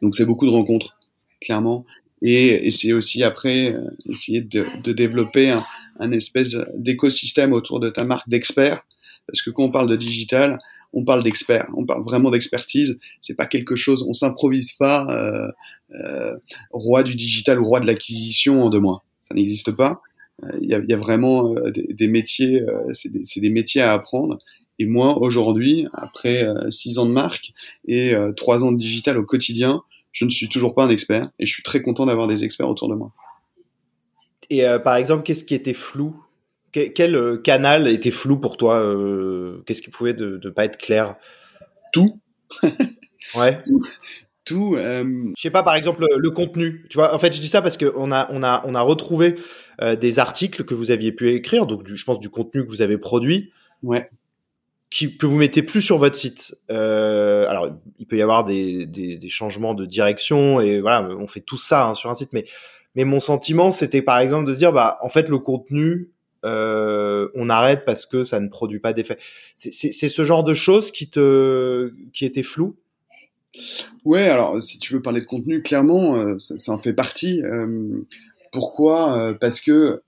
Donc c'est beaucoup de rencontres, clairement. Et, c'est aussi après essayer de, de développer un, un espèce d'écosystème autour de ta marque d'experts parce que quand on parle de digital, on parle d'experts, on parle vraiment d'expertise. C'est pas quelque chose, on s'improvise pas euh, euh, roi du digital ou roi de l'acquisition en deux mois. Ça n'existe pas. Euh, il y, a, y, a, vraiment euh, des, des, métiers, euh, c'est des, des, métiers à apprendre. Et moi, aujourd'hui, après six ans de marque et trois ans de digital au quotidien, je ne suis toujours pas un expert et je suis très content d'avoir des experts autour de moi. Et euh, par exemple, qu'est-ce qui était flou? Quel, euh, canal était flou pour toi euh, Qu'est-ce qui pouvait ne pas être clair? Tout. ouais. Tout. Tout. Je sais pas, par exemple, le, contenu. Tu vois, en fait, je dis ça parce qu'on a, on a, on a retrouvé des articles que vous aviez pu écrire, donc je pense du contenu que vous avez produit. Ouais que vous mettez plus sur votre site. Euh, alors, il peut y avoir des, des, des, changements de direction et voilà, on fait tout ça hein, sur un site. Mais, mais mon sentiment, c'était par exemple de se dire, bah, en fait, le contenu, euh, on arrête parce que ça ne produit pas d'effet. C'est ce genre de choses qui te, qui étaient floues? Ouais, alors si tu veux parler de contenu, clairement, euh, ça, ça, en fait partie. Euh, pourquoi? Euh, Parce que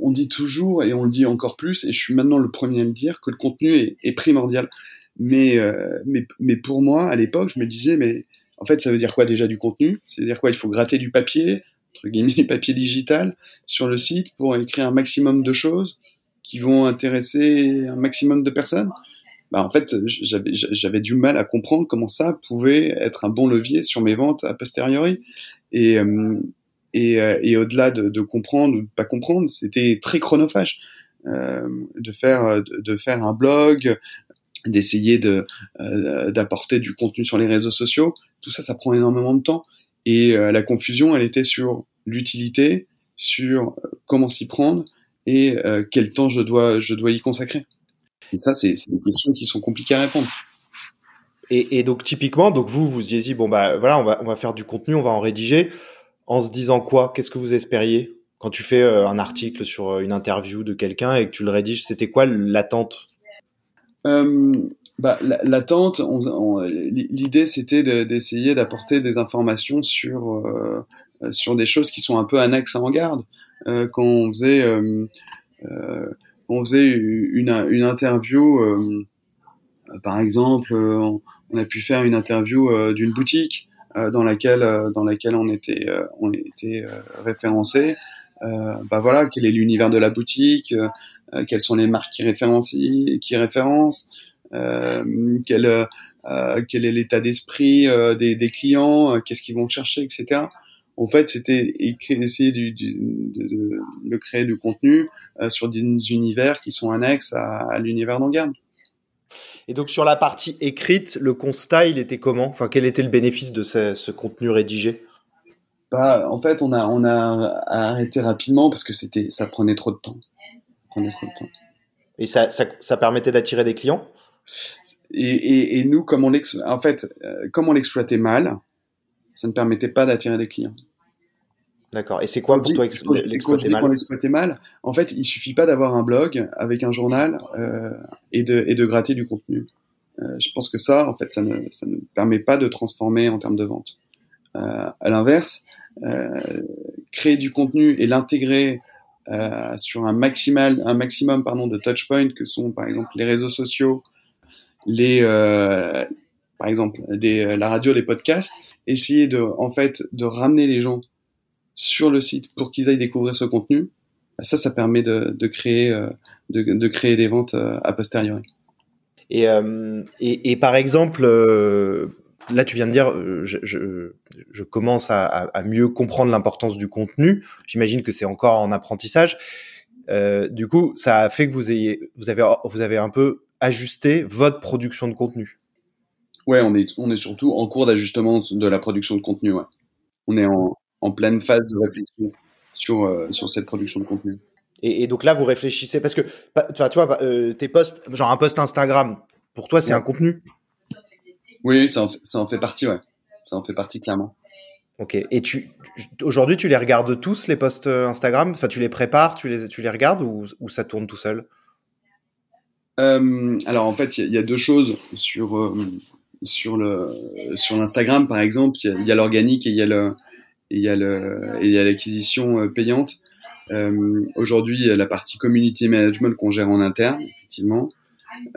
on dit toujours et on le dit encore plus, et je suis maintenant le premier à le dire, que le contenu est, primordial. Mais, euh, mais, mais pour moi, à l'époque, je me disais, mais en fait, ça veut dire quoi déjà du contenu? C'est-à-dire quoi? Il faut gratter du papier, entre guillemets, papier digital, sur le site pour écrire un maximum de choses qui vont intéresser un maximum de personnes? Bah, en fait, j'avais du mal à comprendre comment ça pouvait être un bon levier sur mes ventes a posteriori. Et, euh, et, euh, et au-delà de, de, comprendre ou de pas comprendre, c'était très chronophage euh, de faire de, faire un blog, d'essayer de euh, d'apporter du contenu sur les réseaux sociaux. Tout ça, ça prend énormément de temps. Et la confusion, elle était sur l'utilité, sur comment s'y prendre et quel temps je dois je dois y consacrer. Et ça, c'est des questions qui sont compliquées à répondre. Et, et, donc typiquement, donc vous vous disiez dit bon bah voilà, on va on va faire du contenu, on va en rédiger en se disant quoi Qu'est-ce que vous espériez quand tu fais euh, un article sur euh, une interview de quelqu'un et que tu le rédiges C'était quoi l'attente? Euh, bah, L'attente, l'idée c'était d'essayer d'apporter des informations sur, sur des choses qui sont un peu annexes à En Garde. quand on faisait, on faisait une, une interview, par exemple, on, a pu faire une interview d'une boutique. Euh, dans laquelle euh, dans laquelle on était euh, on était référencé. bah voilà, quel est l'univers de la boutique, quelles sont les marques qui référencient, qui référencent, quel quel est l'état d'esprit des, des, clients, qu'est-ce qu'ils vont chercher, etc. En fait, c'était essayer du, du, de, de, créer du contenu sur des univers qui sont annexes à, à l'univers d'Angarde. Et donc sur la partie écrite, le constat, il était comment? Enfin, quel était le bénéfice de ce, contenu rédigé? Bah, en fait, on a on a arrêté rapidement parce que c'était ça prenait trop de temps. Prenait trop de temps. Et ça, ça, permettait d'attirer des clients? Et, et, nous, comme on en fait, euh, comme on l'exploitait mal, ça ne permettait pas d'attirer des clients. D'accord. Et c'est quoi pour toi l'exploiter mal? l'exploitait mal En fait, il suffit pas d'avoir un blog avec un journal euh, et, de, et de gratter du contenu. Euh, je pense que ça, en fait, ça ne, ça ne permet pas de transformer en termes de vente. Euh, à l'inverse, euh, créer du contenu et l'intégrer euh, sur un maximal, un maximum pardon de touchpoints que sont par exemple les réseaux sociaux, les euh, par exemple des, la radio, les podcasts, essayer de en fait de ramener les gens sur le site pour qu'ils aillent découvrir ce contenu, bah, ça, ça permet de, de créer, euh, de, de, créer des ventes euh, a posteriori. Et, euh, et, et, par exemple, là, tu viens de dire, je, je, je commence à, à, mieux comprendre l'importance du contenu. J'imagine que c'est encore en apprentissage. Euh, du coup, ça a fait que vous ayez, vous avez, vous avez un peu ajusté votre production de contenu. Ouais, on est, on est surtout en cours d'ajustement de la production de contenu. Ouais. On est en, en pleine phase de réflexion sur, euh, sur cette production de contenu. Et, et, donc là, vous réfléchissez parce que, tu vois, euh, tes posts, genre un post Instagram, pour toi, c'est un contenu? Oui, ça en, fait, ça en fait partie, ouais. Ça en fait partie clairement. Ok. Et tu, aujourd'hui, tu les regardes tous les posts euh, Instagram? Enfin, tu les prépares, tu les, tu les regardes ou, ou ça tourne tout seul? Euh, Alors en fait, il y, y, a deux choses sur sur le sur l'Instagram, par exemple. Il y a l'organique et il y a le et il y a le il y a l'acquisition euh, payante. Euh, Aujourd'hui, il y a la partie community management qu'on gère en interne, effectivement.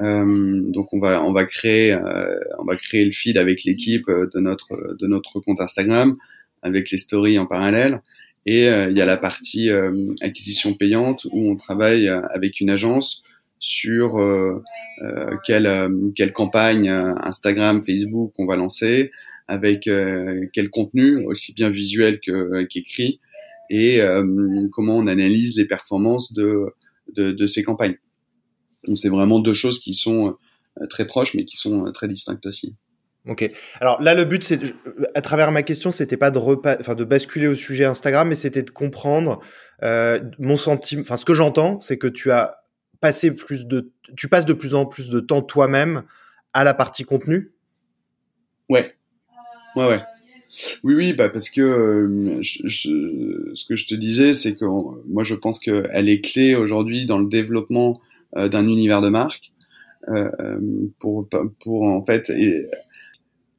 Euh, donc on va on va créer euh, on va créer le feed avec l'équipe euh, de notre de notre compte Instagram avec les stories en parallèle et il y a la partie acquisition payante où on travaille avec une agence sur quelle, quelle campagne Instagram, Facebook on va lancer, avec quel contenu, aussi bien visuel qu'écrit, et comment on analyse les performances de, de, de ces campagnes. Donc c'est vraiment deux choses qui sont très proches, mais qui sont très distinctes aussi. Ok. Alors là, le but, c'est, à travers ma question, c'était pas de repas, enfin de basculer au sujet Instagram, mais c'était de comprendre euh, mon sentiment. Enfin, ce que j'entends, c'est que tu as passé plus de, tu passes de plus en plus de temps toi-même à la partie contenu? Ouais. Ouais, ouais. Oui, oui, bah parce que euh, ce que je te disais, c'est que moi, je pense qu'elle est clé aujourd'hui dans le développement euh, d'un univers de marque. Euh, pour, pour en fait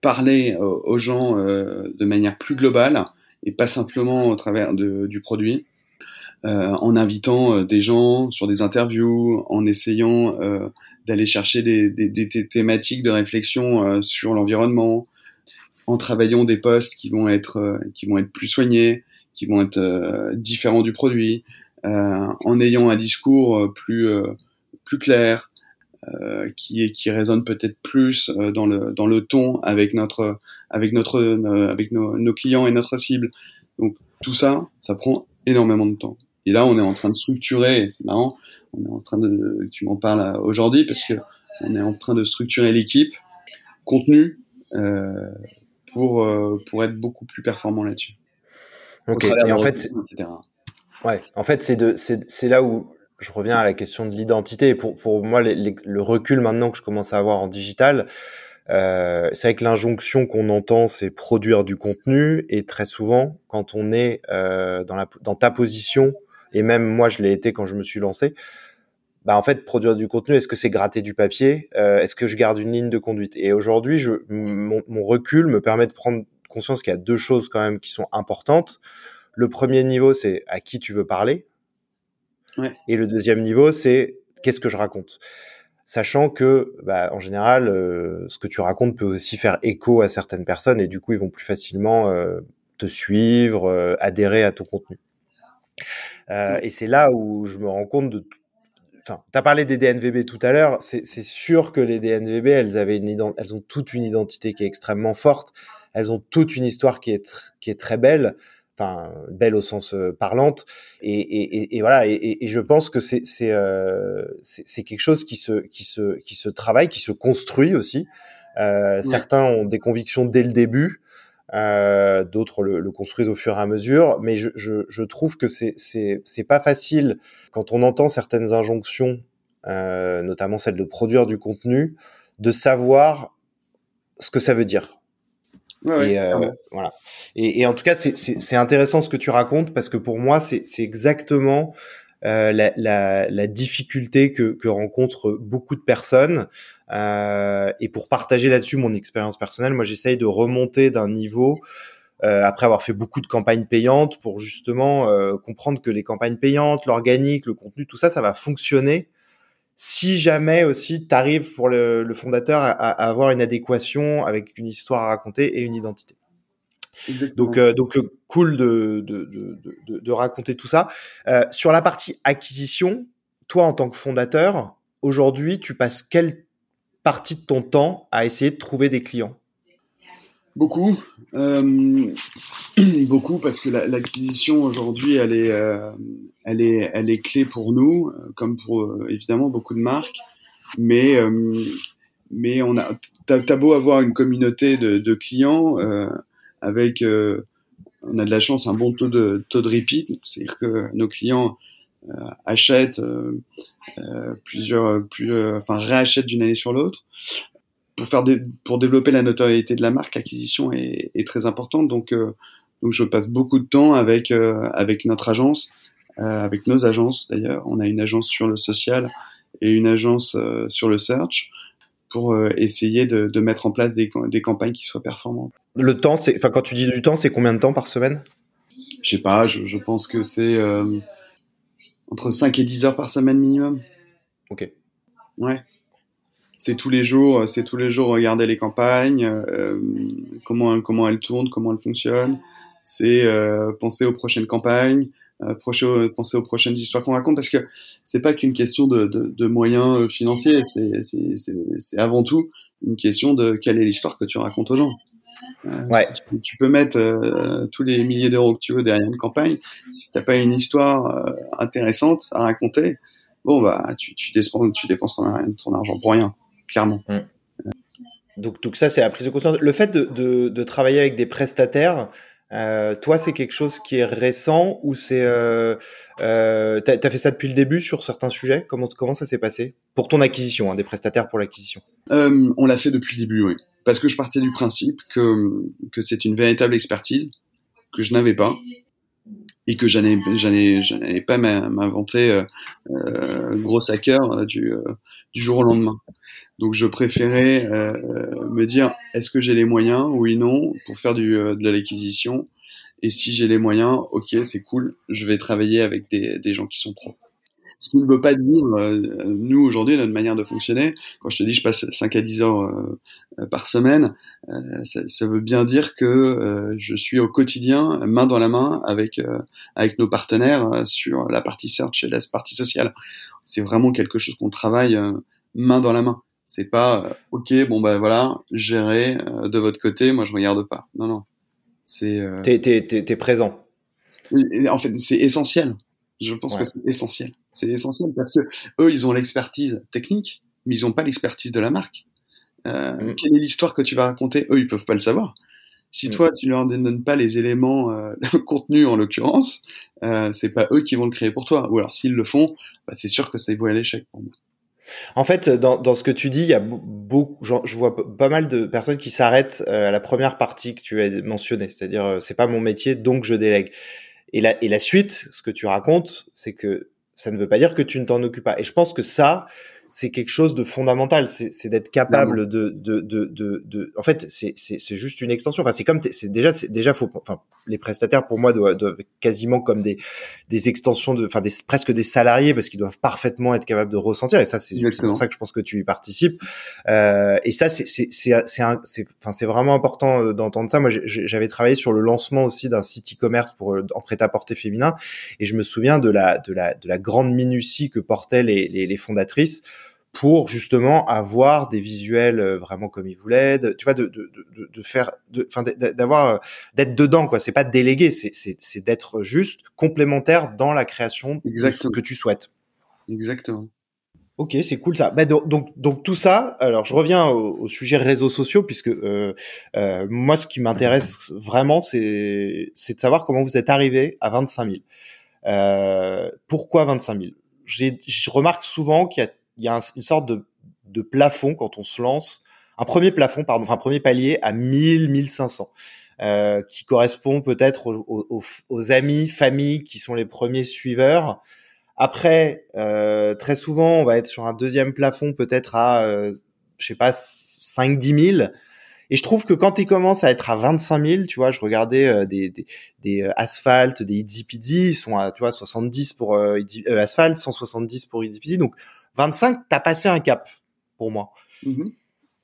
parler euh, aux gens euh, de manière plus globale et pas simplement au travers de, du produit. Euh, en invitant des gens sur des interviews, en essayant d'aller chercher des, des, des, thématiques de réflexion sur l'environnement, en travaillant des postes qui vont être qui vont être plus soignés, qui vont être différents du produit, en ayant un discours plus plus clair, euh, qui qui résonne peut-être plus euh, dans le dans le ton avec notre avec notre euh, avec nos, nos, clients et notre cible. Donc tout ça, ça prend énormément de temps. Et là, on est en train de structurer. C'est marrant. On est en train de. Tu m'en parles aujourd'hui parce que on est en train de structurer l'équipe contenu euh, pour pour être beaucoup plus performant là-dessus. Ok. Et en fait, ouais. En fait, c'est là où je reviens à la question de l'identité. Pour, pour moi, le recul maintenant que je commence à avoir en digital, euh, c'est vrai que l'injonction qu'on entend, c'est produire du contenu. Et très souvent, quand on est euh, dans, la, dans ta position, et même moi, je l'ai été quand je me suis lancé, bah en fait, produire du contenu, est-ce que c'est gratter du papier euh, Est-ce que je garde une ligne de conduite? Et aujourd'hui, je, mon, mon recul me permet de prendre conscience qu'il y a deux choses quand même qui sont importantes. Le premier niveau, c'est à qui tu veux parler. Et le deuxième niveau, c'est qu'est-ce que je raconte? Sachant que, bah, en général, euh, ce que tu racontes peut aussi faire écho à certaines personnes et du coup, ils vont plus facilement euh, te suivre, adhérer à ton contenu. Et c'est là où je me rends compte de enfin, tu as parlé des DNVB tout à l'heure, c'est sûr que les DNVB, elles, avaient une elles ont toute une identité qui est extrêmement forte, elles ont toute une histoire qui est, qui est très belle, enfin belle au sens euh, parlante. Et, et, et, voilà et, et, je pense que c'est c'est euh, c'est quelque chose qui se qui se qui se travaille qui se construit aussi. Euh, certains ont des convictions dès le début euh, d'autres le, le, construisent au fur et à mesure mais je, je, je trouve que c'est c'est c'est pas facile quand on entend certaines injonctions euh, notamment celle de produire du contenu de savoir ce que ça veut dire et, euh, voilà. Et, et, en tout cas, c'est intéressant ce que tu racontes parce que pour moi, c'est exactement euh, la, la, la, difficulté que, que, rencontrent beaucoup de personnes. Euh, et pour partager là-dessus mon expérience personnelle, moi, j'essaye de remonter d'un niveau. Euh, après avoir fait beaucoup de campagnes payantes pour justement euh, comprendre que les campagnes payantes, l'organique, le contenu, tout ça, ça va fonctionner si jamais aussi tu arrives pour le, fondateur à, avoir une adéquation avec une histoire à raconter et une identité. Donc, euh, donc cool de, de, de, de, raconter tout ça. Sur la partie acquisition, toi en tant que fondateur, aujourd'hui, tu passes quelle partie de ton temps à essayer de trouver des clients? Beaucoup, euh, beaucoup parce que l'acquisition aujourd'hui, elle est, euh, elle est, elle est clé pour nous, euh, comme pour évidemment beaucoup de marques. Mais, mais on a, t'as beau avoir une communauté de, de clients avec, on a de la chance, un bon taux de taux de repeat, c'est-à-dire que nos clients achètent plusieurs, plus, enfin réachètent d'une année sur l'autre pour faire des, pour développer la notoriété de la marque, l'acquisition est, est, très importante. Donc, euh, donc je passe beaucoup de temps avec euh, avec notre agence, euh, avec nos agences d'ailleurs. On a une agence sur le social et une agence sur le search pour essayer de, de, mettre en place des, des campagnes qui soient performantes. Le temps, c'est, enfin quand tu dis du temps, c'est combien de temps par semaine? Je sais pas. Je, je pense que c'est entre 5 et 10 heures par semaine minimum. Ok. Ouais c'est tous les jours, c'est tous les jours regarder les campagnes, euh, comment comment elles tournent, comment elles fonctionnent. C'est euh, penser aux prochaines campagnes, penser aux prochaines histoires qu'on raconte parce que c'est pas qu'une question de, de, de moyens financiers, c'est avant tout une question de quelle est l'histoire que tu racontes aux gens. Ouais. tu, peux mettre tous les milliers d'euros que tu veux derrière une campagne, si t'as pas une histoire intéressante à raconter, bon bah tu, tu dépenses, tu dépenses ton, argent pour rien, clairement. Mm. Donc, donc ça, c'est la prise de conscience. Le fait de, de, de travailler avec des prestataires, euh, toi, c'est quelque chose qui est récent ou c'est euh, euh, t'as as fait ça depuis le début sur certains sujets? Comment comment ça s'est passé? Pour ton acquisition, hein, des prestataires pour l'acquisition euh, On l'a fait depuis le début, oui, parce que je partais du principe que que c'est une véritable expertise que je n'avais pas et que j'allais j'allais pas m'inventer euh, euh, gros hacker du du jour au lendemain. Donc je préférais euh, me dire est-ce que j'ai les moyens Oui, non, pour faire du, euh, de l'acquisition. Et si j'ai les moyens, ok, c'est cool, je vais travailler avec des, des gens qui sont pros. Ce qui ne veut pas dire, euh, nous aujourd'hui, notre manière de fonctionner, quand je te dis je passe 5 à 10 heures par semaine, ça, ça, veut bien dire que je suis au quotidien, main dans la main, avec, avec nos partenaires sur la partie search et la partie sociale. C'est vraiment quelque chose qu'on travaille main dans la main. C'est pas euh, ok, bon bah voilà, gérer euh, de votre côté, moi je regarde pas. Non non, c'est. Euh... T'es t'es présent. en fait, c'est essentiel. Je pense que c'est essentiel. C'est essentiel parce que eux, ils ont l'expertise technique, mais ils ont pas l'expertise de la marque. Euh, mm. Quelle est l'histoire que tu vas raconter? Eux, ils peuvent pas le savoir. Si mm. toi, tu leur donnes pas les éléments, euh, le contenu en l'occurrence, euh, c'est pas eux qui vont le créer pour toi. Ou alors, s'ils le font, bah, c'est sûr que c'est voué à l'échec pour moi. En fait, dans, dans, ce que tu dis, il y a beaucoup, je vois pas mal de personnes qui s'arrêtent euh, à la première partie que tu as mentionnée, c'est-à-dire euh, c'est pas mon métier, donc je délègue. Et la, suite, ce que tu racontes, c'est que ça ne veut pas dire que tu ne t'en occupes pas. Et je pense que ça, c'est quelque chose de fondamental. C'est d'être capable de, de, de, de, de, En fait, c'est juste une extension. Enfin, c'est comme c'est déjà c'est déjà faut. Enfin, les prestataires pour moi doivent, doivent, quasiment comme des des extensions de, enfin des presque des salariés parce qu'ils doivent parfaitement être capables de ressentir. Et ça, c'est pour ça que je pense que tu y participes. Euh, et ça, c'est c'est c'est enfin c'est vraiment important euh, d'entendre ça. Moi, j'avais travaillé sur le lancement aussi d'un site e-commerce pour euh, en prêt-à-porter féminin, et je me souviens de la de la de la grande minutie que portaient les, les, les fondatrices pour justement avoir des visuels euh, vraiment comme ils voulaient, tu vois, de, de, de, de faire, enfin, d'avoir, euh, d'être dedans, quoi. C'est pas délégué, c'est, c'est, d'être juste complémentaire dans la création Exactement. que tu souhaites. Exactement. Ok, c'est cool ça. Bah, donc, donc, donc, tout ça. Alors, je reviens au, sujet réseaux sociaux puisque euh, euh, moi, ce qui m'intéresse vraiment, c'est c'est de savoir comment vous êtes arrivé à 25 000. Euh, pourquoi 25 000 J'ai, Je remarque souvent qu'il y a il y a une sorte de, de, plafond quand on se lance, un premier plafond, pardon, enfin un premier palier à 1000, 1500, euh, qui correspond peut-être aux, aux, amis, familles qui sont les premiers suiveurs. Après, euh, très souvent, on va être sur un deuxième plafond, peut-être à, euh, je sais pas, 5 10 000. Et je trouve que quand il commence à être à 25 000, tu vois, je regardais euh, des, des, des euh, Asphalt, des Easy ils sont à, tu vois, 70 pour euh, Asphalt, 170 pour Easy Donc, 25, t'as passé un cap pour moi. Mm-hmm.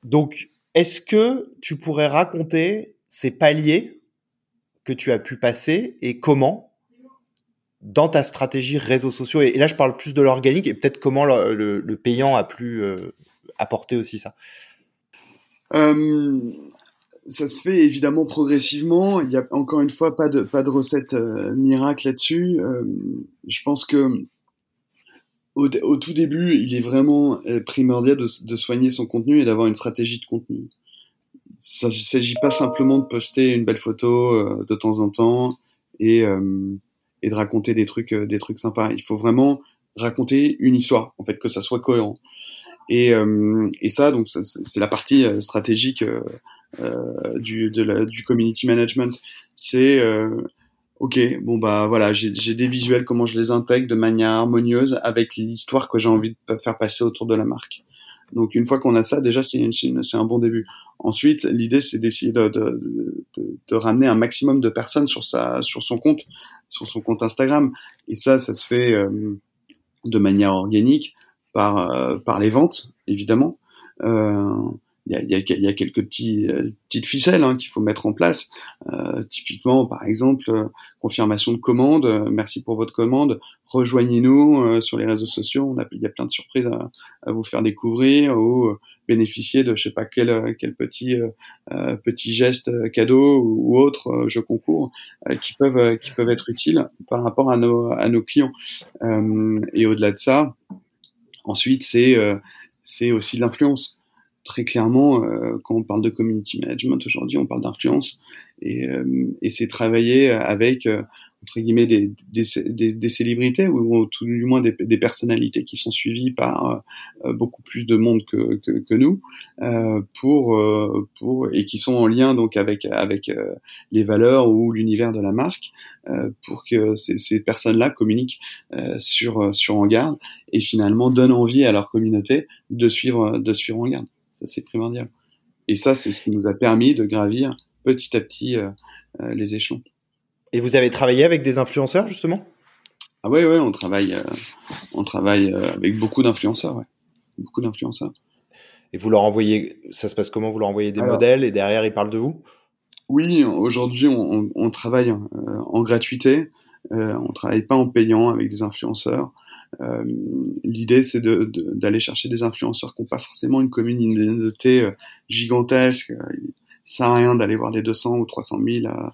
Donc, est-ce que tu pourrais raconter ces paliers que tu as pu passer et comment dans ta stratégie réseaux sociaux et, là je parle plus de l'organique et peut-être comment le, payant a pu euh, apporter aussi ça. Euh, ça se fait évidemment progressivement. Il y a encore une fois pas de pas de recette euh, miracle là-dessus. je pense que au, tout début, il est vraiment euh, primordial de, soigner son contenu et d'avoir une stratégie de contenu. Il ne s'agit pas simplement de poster une belle photo euh, de temps en temps et, euh, et de raconter des trucs, des trucs sympas. Il faut vraiment raconter une histoire, en fait, que ça soit cohérent. Et, et ça, donc, c'est la partie stratégique du, de la, du community management. C'est ok, bon bah voilà, j'ai des visuels, comment je les intègre de manière harmonieuse avec l'histoire que j'ai envie de faire passer autour de la marque. Donc une fois qu'on a ça, déjà c'est un bon début. Ensuite, l'idée c'est d'essayer de, de, de, de, ramener un maximum de personnes sur sa sur son compte, sur son compte Instagram. Et ça, ça se fait euh, de manière organique par euh, par les ventes évidemment. Euh, il y a, y a, quelques petits, euh, petites ficelles hein, qu'il faut mettre en place. Euh, typiquement, par exemple, confirmation de commande. merci pour votre commande. Rejoignez-nous sur les réseaux sociaux. A, il y a plein de surprises à, à vous faire découvrir ou bénéficier de je sais pas quel, quel petit petit geste cadeau ou, autre jeu concours qui peuvent qui peuvent être utiles par rapport à nos à nos clients. et au-delà de ça, ensuite c'est c'est aussi l'influence très clairement, euh, quand on parle de community management aujourd'hui, on parle d'influence et, euh, et c'est travailler avec euh, entre guillemets des, des, des, célébrités ou, tout du moins des, des, personnalités qui sont suivies par beaucoup plus de monde que, que, que nous pour pour et qui sont en lien donc avec avec les valeurs ou l'univers de la marque pour que ces, ces personnes-là communiquent sur sur En Garde et finalement donnent envie à leur communauté de suivre de suivre En C'est primordial. Et ça, c'est ce qui nous a permis de gravir petit à petit euh, euh, les échelons. Et vous avez travaillé avec des influenceurs justement? Ah ouais, ouais, on travaille, euh, on travaille avec beaucoup d'influenceurs, ouais. beaucoup d'influenceurs. Et vous leur envoyez, ça se passe comment? Vous leur envoyez des modèles et derrière ils parlent de vous? Oui, aujourd'hui on, travaille en gratuité. Euh, on travaille pas en payant avec des influenceurs. Euh, L'idée, c'est d'aller de, chercher des influenceurs qui n'ont pas forcément une communauté euh, gigantesque. Ça sert à rien d'aller voir des 200 ou 300 000 euh,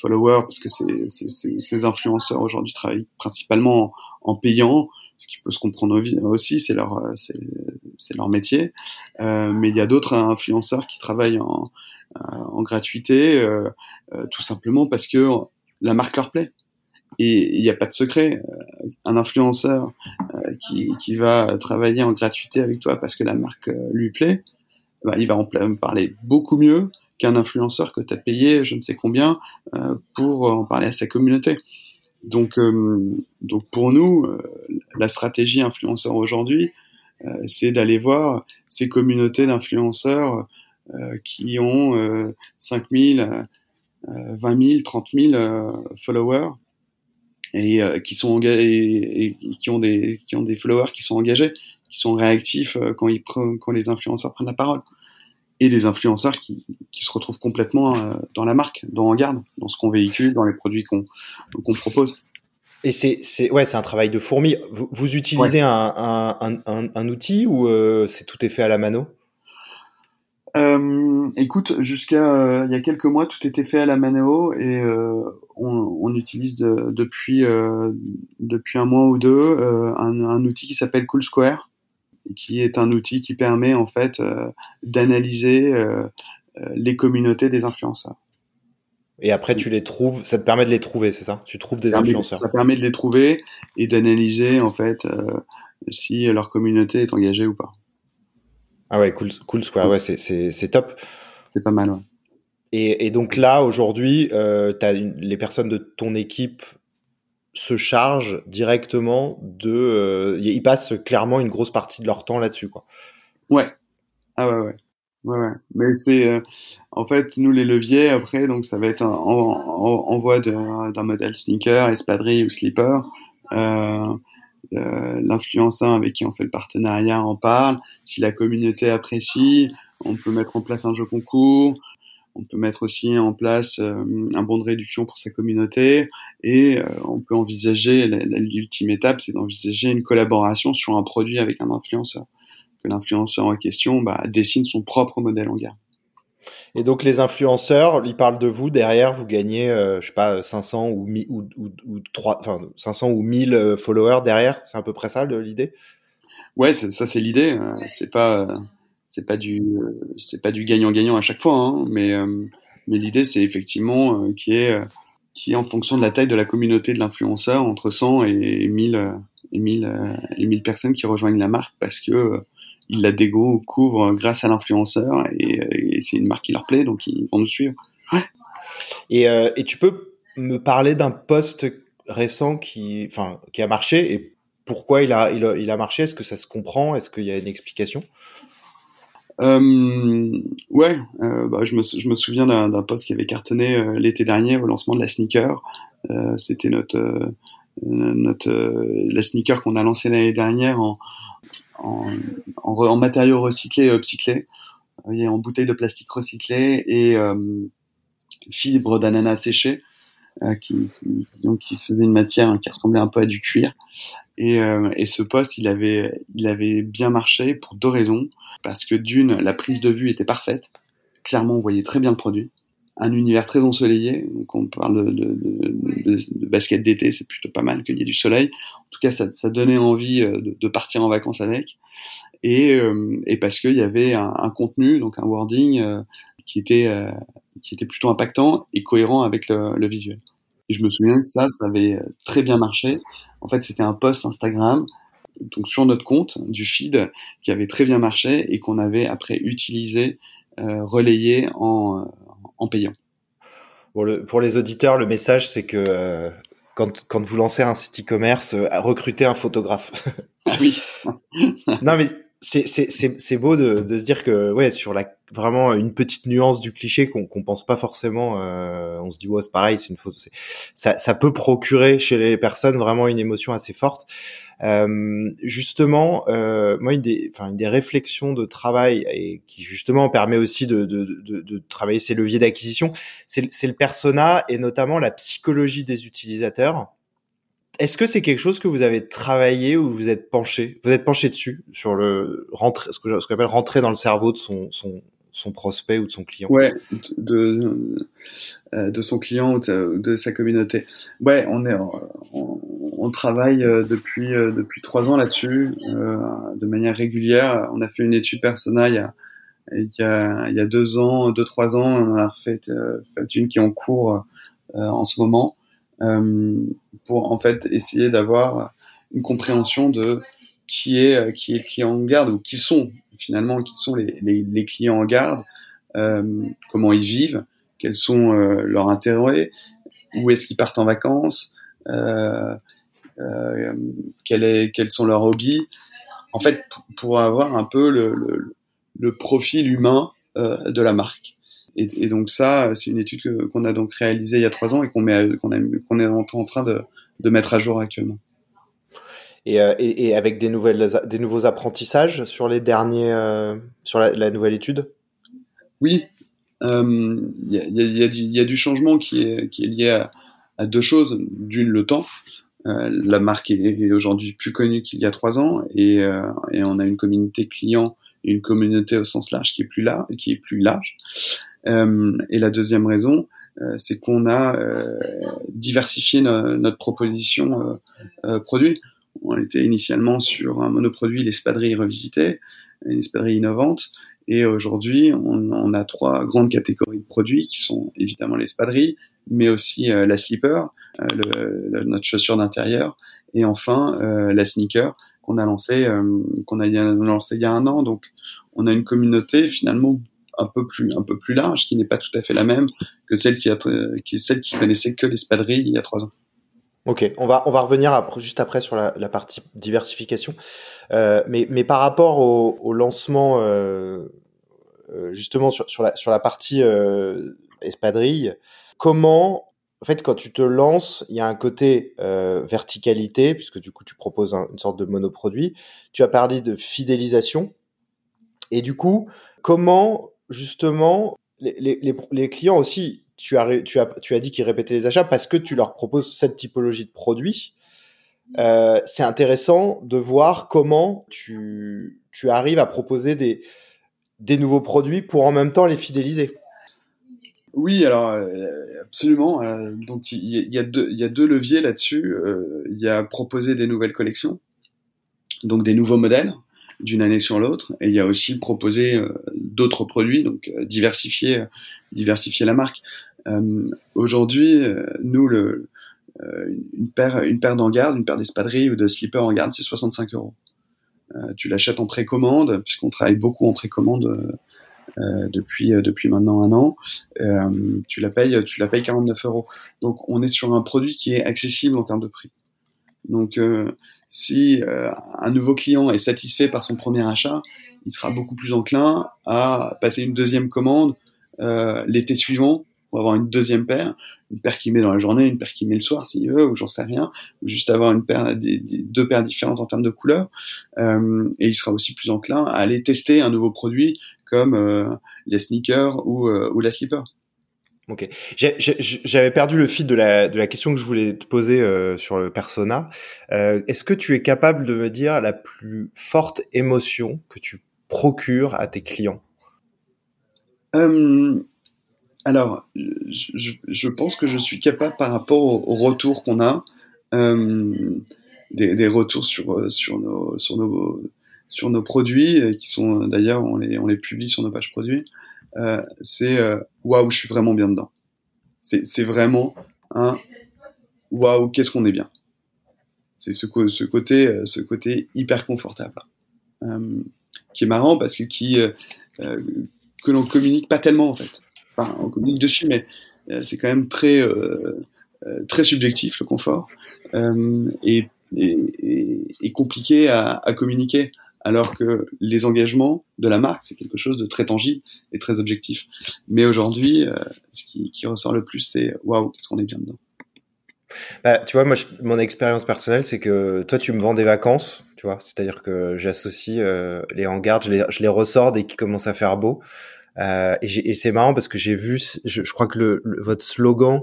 followers parce que ces influenceurs aujourd'hui travaillent principalement en, payant, ce qui peut se comprendre aussi, c'est leur c'est leur métier. Euh, mais il y a d'autres influenceurs qui travaillent en, en gratuité, euh, tout simplement parce que la marque leur plaît. Et il n'y a pas de secret. Euh, un influenceur euh, qui, qui, va travailler en gratuité avec toi parce que la marque euh, lui plaît, bah, il va en parler beaucoup mieux qu'un influenceur que tu as payé je ne sais combien pour en parler à sa communauté. Donc, donc pour nous, la stratégie influenceur aujourd'hui, c'est d'aller voir ces communautés d'influenceurs qui ont 5000, 20 000, 30 000 followers et euh, qui sont engagés et, qui ont des qui ont des followers qui sont engagés, qui sont réactifs euh, quand ils quand les influenceurs prennent la parole et des influenceurs qui, qui se retrouvent complètement euh, dans la marque, dans en garde, dans ce qu'on véhicule, dans les produits qu'on qu'on propose. Et c'est c'est ouais c'est un travail de fourmi. Vous, vous utilisez un, un, un, un, outil ou c'est tout est fait à la mano? Euh, écoute, jusqu'à euh, il y a quelques mois, tout était fait à la mano et euh, on, on, utilise de, depuis euh, depuis un mois ou deux euh, un, un, outil qui s'appelle Cool Square, qui est un outil qui permet en fait d'analyser les communautés des influenceurs. Et après, tu les trouves, ça te permet de les trouver, c'est ça? Tu trouves des influenceurs. Ça permet de les trouver et d'analyser en fait si leur communauté est engagée ou pas. Ah ouais, cool, cool Square, ouais, c'est top. C'est pas mal, ouais. Et, et donc là, aujourd'hui, euh, les personnes de ton équipe se chargent directement de. Euh, ils passent clairement une grosse partie de leur temps là-dessus, quoi. Ouais. Ah ouais, ouais. Ouais, ouais. Mais c'est. Euh, en fait, nous, les leviers, après, donc ça va être envoi d'un modèle sneaker, espadrille ou slipper. Euh, l'influenceur avec qui on fait le partenariat en parle. Si la communauté apprécie, on peut mettre en place un jeu concours. On peut mettre aussi en place euh, un bon de réduction pour sa communauté et euh, on peut envisager l'ultime étape, c'est d'envisager une collaboration sur un produit avec un influenceur. Que l'influenceur en question bah, dessine son propre modèle en garde. Et donc les influenceurs, ils parlent de vous derrière, vous gagnez, euh, je sais pas, 500 ou, ou, ou, ou 3, enfin 500 ou 1000 euh, followers derrière, c'est à peu près ça l'idée? Ouais, ça c'est l'idée. Euh, c'est pas, c'est pas du, c'est pas du gagnant-gagnant à chaque fois, hein, mais mais l'idée c'est effectivement qui est qui est en fonction de la taille de la communauté de l'influenceur entre 100 et 1000 et 1000 et 1000 personnes qui rejoignent la marque parce que ils la découvrent grâce à l'influenceur et, c'est une marque qui leur plaît, donc ils vont nous suivre. Et, euh, et tu peux me parler d'un poste récent qui, enfin, qui a marché et pourquoi il a, il a, il a marché? Est-ce que ça se comprend? Est-ce qu'il y a une explication? Euh, ouais, euh, bah, je, me, je me souviens d'un poste qui avait cartonné euh, l'été dernier au lancement de la sneaker. C'était notre, notre la sneaker qu'on a lancée l'année dernière en, en, en, matériaux recyclés et upcyclés. En bouteilles de plastique recyclées et fibres d'ananas séchées. qui, qui, donc, qui faisait une matière qui ressemblait un peu à du cuir. Et, et ce poste, il avait, il avait bien marché pour deux raisons. Parce que d'une, la prise de vue était parfaite. Clairement, on voyait très bien le produit un univers très ensoleillé. Donc on parle de, de, de, basket d'été, c'est plutôt pas mal qu'il y ait du soleil. En tout cas, ça, ça donnait envie euh, de, partir en vacances avec. Et, euh, et parce qu'il y avait un, un, contenu, donc un wording euh, qui était qui était plutôt impactant et cohérent avec le, le, visuel. Et je me souviens que ça, ça avait très bien marché. En fait, c'était un post Instagram donc sur notre compte du feed qui avait très bien marché et qu'on avait après utilisé, euh, relayé en, en payant. pour les auditeurs, le message, c'est que euh, quand, quand, vous lancez un site e-commerce, euh, recrutez un photographe. ah oui. non, mais c'est beau de, de, se dire que ouais sur la vraiment une petite nuance du cliché qu'on qu'on pense pas forcément euh, on se dit ouais c'est pareil c'est une photo ça ça peut procurer chez les personnes vraiment une émotion assez forte euh, justement, euh, moi, une des, enfin, une des réflexions de travail et qui justement permet aussi de, de, de, de travailler ces leviers d'acquisition, c'est le persona et notamment la psychologie des utilisateurs. Est-ce que c'est quelque chose que vous avez travaillé ou vous êtes penché Vous êtes penché dessus sur le rentrer, ce que ce qu'on appelle rentrer dans le cerveau de son, son, son prospect ou de son client? Ouais, de, de, de son client ou de, sa communauté. Ouais, on est, on, on travaille euh, depuis euh, depuis trois ans là-dessus, euh, de manière régulière. On a fait une étude persona il y a il y a, il y a deux ans, deux trois ans, on a refait fait une qui est en cours en ce moment pour en fait essayer d'avoir une compréhension de qui est qui est le client en garde ou qui sont finalement qui sont les, clients en garde, euh, comment ils vivent, quels sont euh, leurs intérêts, où est-ce qu'ils partent en vacances, euh, est, quels sont leurs hobbies. En fait, pour avoir un peu le, le, le profil humain de la marque. Et, et, donc ça, c'est une étude qu'on a donc réalisée il y a trois ans et qu'on met, qu'on qu'on est en train de, de mettre à jour actuellement. Euh, et, et, avec des nouvelles, des nouveaux apprentissages sur les derniers, euh, sur la, la, nouvelle étude? Oui, il euh, y, a, y, a y, a, du changement qui est, qui est lié à, à deux choses. D'une, le temps. Euh, la marque est, aujourd'hui plus connue qu'il y a trois ans et, et, on a une communauté client et une communauté au sens large qui est plus large. Qui est plus large. Et la deuxième raison, c'est qu'on a diversifié notre proposition produit. On était initialement sur un monoproduit, l'espadrille revisitée, une espadrille innovante. Et aujourd'hui, on, a trois grandes catégories de produits qui sont évidemment l'espadrille, mais aussi euh, la slipper, euh, le, notre chaussure d'intérieur, et enfin euh, la sneaker qu'on a lancé qu'on a lancé il y a un an. Donc, on a une communauté finalement un peu plus un peu plus large, qui n'est pas tout à fait la même que celle qui qui celle qui connaissait que l'espadrille il y a trois ans. Ok, on va on va revenir juste après sur la, partie diversification, euh, mais mais par rapport au, lancement euh, euh, justement sur, sur la partie espadrille, comment en fait quand tu te lances, il y a un côté verticalité puisque du coup tu proposes une sorte de monoproduit. Tu as parlé de fidélisation et du coup comment justement les, les, les clients aussi tu as, tu as, tu as dit qu'ils répétaient les achats parce que tu leur proposes cette typologie de produit. Euh, c'est intéressant de voir comment tu, tu arrives à proposer des, des nouveaux produits pour en même temps les fidéliser. Oui, alors euh, absolument. Euh, donc il y, y, a deux, il y a deux leviers là-dessus. Il y a proposer des nouvelles collections, donc des nouveaux modèles d'une année sur l'autre, et il y a aussi proposer d'autres produits, donc diversifier, diversifier la marque. Euh, aujourd'hui, euh, nous, le, euh, une paire, une paire d'engardes, une paire d'espadrilles ou de slippers en garde, c'est 65 euros. tu l'achètes en précommande, puisqu'on travaille beaucoup en précommande euh, depuis depuis maintenant un an. Euh, tu la payes tu la payes 49 euros. Donc on est sur un produit qui est accessible en termes de prix. Donc euh, si un nouveau client est satisfait par son premier achat, il sera beaucoup plus enclin à passer une deuxième commande l'été suivant ou avoir une deuxième paire, une paire qui met dans la journée, une paire qui met le soir s'il veut, ou j'en sais rien, ou juste avoir une paire, des, deux paires différentes en termes de couleurs. Euh, et il sera aussi plus enclin à aller tester un nouveau produit comme euh, les sneakers ou, euh, ou la slipper. Ok. J'avais perdu le fil de la, question que je voulais te poser euh, sur le persona. Euh, Est-ce que tu es capable de me dire la plus forte émotion que tu procures à tes clients? Euh, Alors, je, pense que je suis capable par rapport au, au retour qu'on a, euh, des, retours sur, sur nos produits, qui sont d'ailleurs, on les, on les publie sur nos pages produits. Euh, c'est euh, waouh, je suis vraiment bien dedans. C'est vraiment un waouh, qu'est-ce qu'on est bien. C'est ce, côté, euh, ce côté hyper confortable, qui est marrant parce que qui que l'on communique pas tellement en fait. Enfin, on communique dessus, mais c'est quand même très très subjectif le confort et, et, et, compliqué à, à communiquer alors que les engagements de la marque, c'est quelque chose de très tangible et très objectif. Mais aujourd'hui, euh, ce qui, qui, ressort le plus, c'est waouh, qu'est-ce qu'on est bien dedans. Bah, tu vois, moi, mon expérience personnelle, c'est que toi, tu me vends des vacances, tu vois, c'est-à-dire que j'associe euh, les hangars, je les, je les ressors dès qu'il commence à faire beau. Euh, et, et c'est marrant parce que j'ai vu, je, je, crois que le, votre slogan,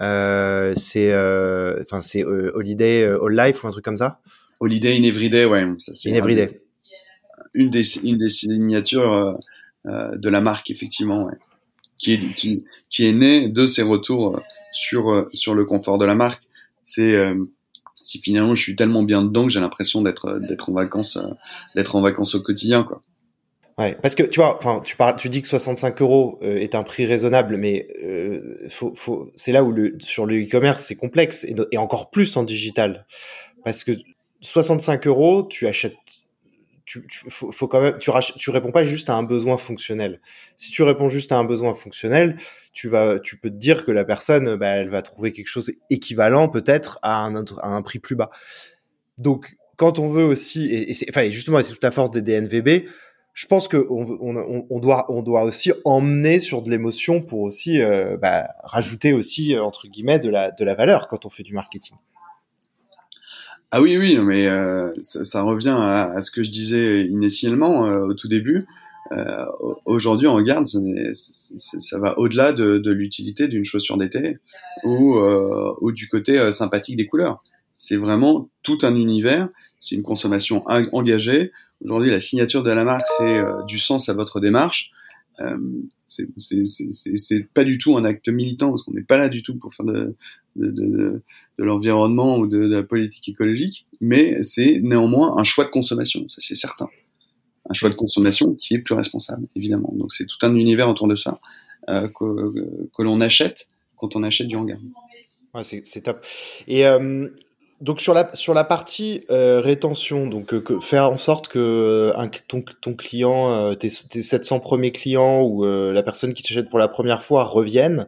euh, c'est, euh, enfin, c'est Holiday All Life ou un truc comme ça. Holiday in Everyday, ouais. Ça, in Everyday une des, une des signatures euh, euh, de la marque, effectivement, qui, est, qui, qui est née de ces retours euh, sur, sur le confort de la marque. C'est si finalement je suis tellement bien dedans que j'ai l'impression d'être en vacances d'être en vacances au quotidien quoi. Ouais, parce que tu vois, tu parles, tu dis que 65 euros est un prix raisonnable, mais faut, faut, c'est là où sur le e-commerce c'est complexe et, encore plus en digital, parce que 65 euros, tu achètes tu, faut, quand même, tu, réponds pas juste à un besoin fonctionnel. Si tu réponds juste à un besoin fonctionnel, tu vas, tu peux te dire que la personne, bah, elle va trouver quelque chose équivalent peut-être à un, prix plus bas. Donc, quand on veut aussi, et, c'est, enfin, justement, c'est toute la force des DNVB, je pense que on, on, on, doit, on doit aussi emmener sur de l'émotion pour aussi euh, bah, rajouter aussi entre guillemets de la valeur quand on fait du marketing. Ah oui, oui, mais euh, ça, ça, revient à, à, ce que je disais initialement euh, au tout début. Euh, Aujourd'hui, on regarde, ça, ça va au-delà de, de l'utilité d'une chaussure d'été ou, euh, ou du côté euh, sympathique des couleurs. C'est vraiment tout un univers. C'est une consommation engagée. Aujourd'hui, la signature de la marque, c'est du sens à votre démarche. Euh, c'est pas du tout un acte militant parce qu'on n'est pas là du tout pour faire de, l'environnement ou de, la politique écologique, mais c'est néanmoins un choix de consommation, ça c'est certain. Un choix de consommation qui est plus responsable, évidemment. Donc c'est tout un univers autour de ça euh, que, que l'on achète quand on achète du hangar. Ouais, c'est top. Et euh, donc sur la sur la partie euh, rétention, donc euh, que, faire en sorte que euh, un, ton, ton client, euh, tes, tes 700 premiers clients ou la personne qui t'achète pour la première fois reviennent.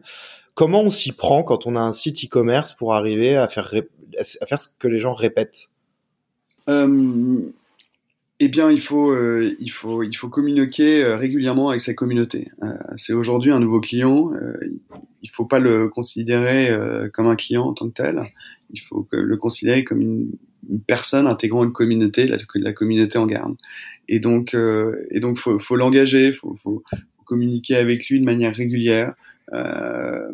Comment on s'y prend quand on a un site e-commerce pour arriver à faire à faire ce que les gens répètent? Eh bien, il faut, euh, il faut, il faut communiquer euh, régulièrement avec sa communauté. Euh, c'est aujourd'hui un nouveau client. il faut pas le considérer comme un client en tant que tel. Il faut que le considérer comme une, une personne intégrant une communauté, la, la communauté en garde. Et donc, et donc, faut, faut l'engager, faut, faut, communiquer avec lui de manière régulière. Euh,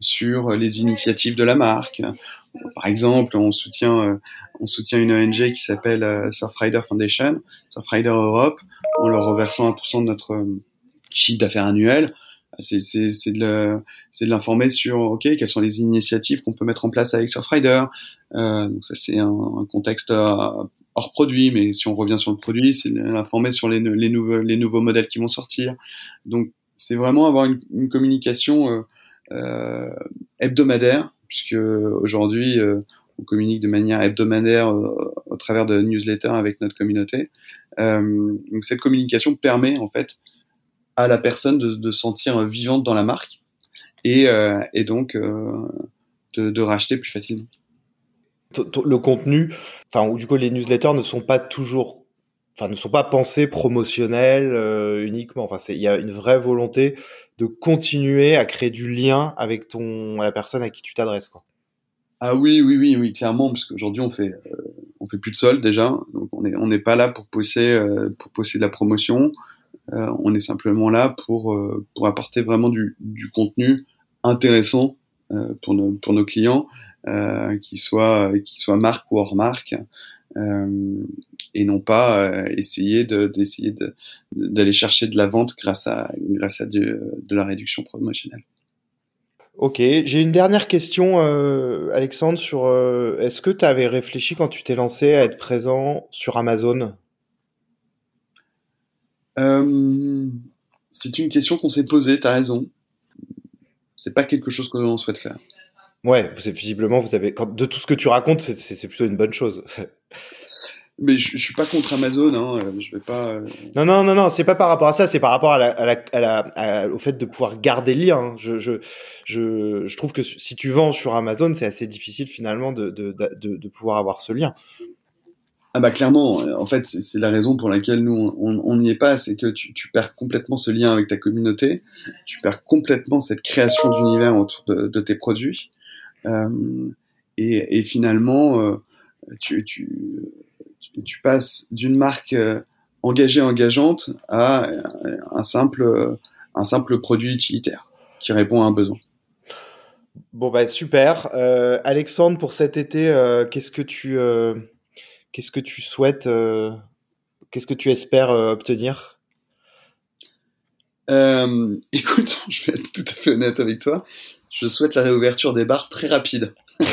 sur les initiatives de la marque. Par exemple, on soutient, euh, on soutient une ONG qui s'appelle euh, Surfrider Foundation, Surfrider Europe, en leur reversant 1% de notre euh, chiffre d'affaires annuel. C'est de l'informer sur ok quelles sont les initiatives qu'on peut mettre en place avec Surfrider. Euh, donc ça c'est un, contexte hors produit, mais si on revient sur le produit, c'est l'informer sur les, les, nouveaux, les nouveaux modèles qui vont sortir. Donc c'est vraiment avoir une, une communication euh, hebdomadaire, puisque aujourd'hui euh, on communique de manière hebdomadaire euh, au travers de newsletters avec notre communauté. donc cette communication permet en fait à la personne de, de sentir vivante dans la marque et, et donc de, de, racheter plus facilement. Le contenu, enfin, ou du coup les newsletters ne sont pas toujours ne sont pas pensés promotionnels uniquement. Enfin, il y a une vraie volonté de continuer à créer du lien avec ton, la personne à qui tu t'adresses. Ah oui, oui, oui, oui, clairement, parce qu'aujourd'hui on fait, on fait plus de sol déjà, donc on n'est on n'est pas là pour pousser, pour pousser de la promotion. on est simplement là pour pour apporter vraiment du, du contenu intéressant euh, pour, nos, pour nos clients, euh, qui soient qui soient marque ou hors marque, euh, et non pas essayer de d'essayer de, d'aller chercher de la vente grâce à grâce à de, de la réduction promotionnelle. Ok, j'ai une dernière question, euh, Alexandre, sur euh, est-ce que tu avais réfléchi quand tu t'es lancé à être présent sur Amazon? Euh, C'est une question qu'on s'est posée, tu as raison c'est pas quelque chose que l'on souhaite faire. Ouais, visiblement, vous avez, de tout ce que tu racontes, c'est plutôt une bonne chose. Mais je, je, suis pas contre Amazon, hein, euh, je vais pas. Euh, non, non, non, non, c'est pas par rapport à ça, c'est par rapport à la, à la, à au fait de pouvoir garder le lien. Hein. Je, je, je, je trouve que si tu vends sur Amazon, c'est assez difficile finalement de, de, de, de pouvoir avoir ce lien. Ah bah clairement, en fait, c'est la raison pour laquelle nous on n'y est pas, c'est que tu, tu, perds complètement ce lien avec ta communauté, tu perds complètement cette création d'univers autour de, de, tes produits, euh, et, et, finalement, euh, tu, tu, tu, passes d'une marque euh, engagée engageante à un simple un simple produit utilitaire qui répond à un besoin. Bon bah super, euh, Alexandre pour cet été, euh, qu'est-ce que tu Qu'est-ce que tu souhaites, euh, qu'est-ce que tu espères euh, obtenir? Euh, Écoute, je vais être tout à fait honnête avec toi. Je souhaite la réouverture des bars très rapide.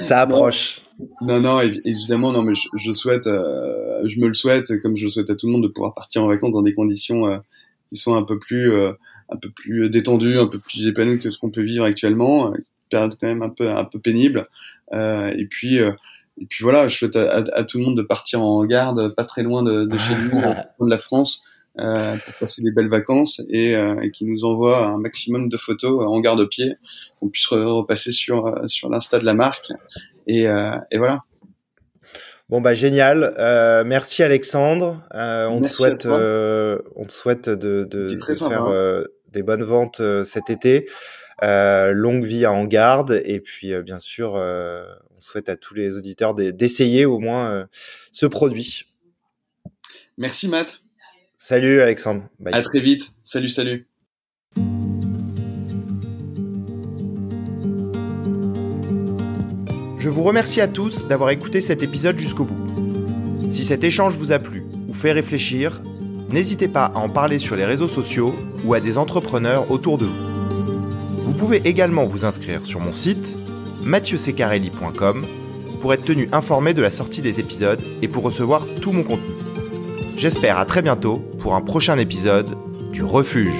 Ça approche. Non, non, évidemment, non, mais je, souhaite, je me le souhaite, comme je le souhaite à tout le monde, de pouvoir partir en vacances dans des conditions qui sont un peu plus, un peu plus détendues, un peu plus épanouies que ce qu'on peut vivre actuellement. Période quand même un peu, un peu pénible. Euh, et puis euh, et puis voilà, je souhaite à, tout le monde de partir en garde, pas très loin de, chez nous, de la France, euh, pour passer des belles vacances et, euh, et qui nous envoie un maximum de photos en garde pied, qu'on puisse repasser sur sur l'insta de la marque. Et, et voilà. Bon bah génial, euh, merci Alexandre. Euh, on, te souhaite, on te souhaite de, de, de faire hein. des bonnes ventes cet été. Euh, longue vie à En Garde. Et puis, euh, bien sûr, euh, on souhaite à tous les auditeurs d'essayer au moins ce produit. Merci, Matt. Salut, Alexandre. À très vite. Salut, salut. Je vous remercie à tous d'avoir écouté cet épisode jusqu'au bout. Si cet échange vous a plu ou fait réfléchir, n'hésitez pas à en parler sur les réseaux sociaux ou à des entrepreneurs autour de vous. Vous pouvez également vous inscrire sur mon site mathieusecarelli.com pour être tenu informé de la sortie des épisodes et pour recevoir tout mon contenu. J'espère à très bientôt pour un prochain épisode du Refuge.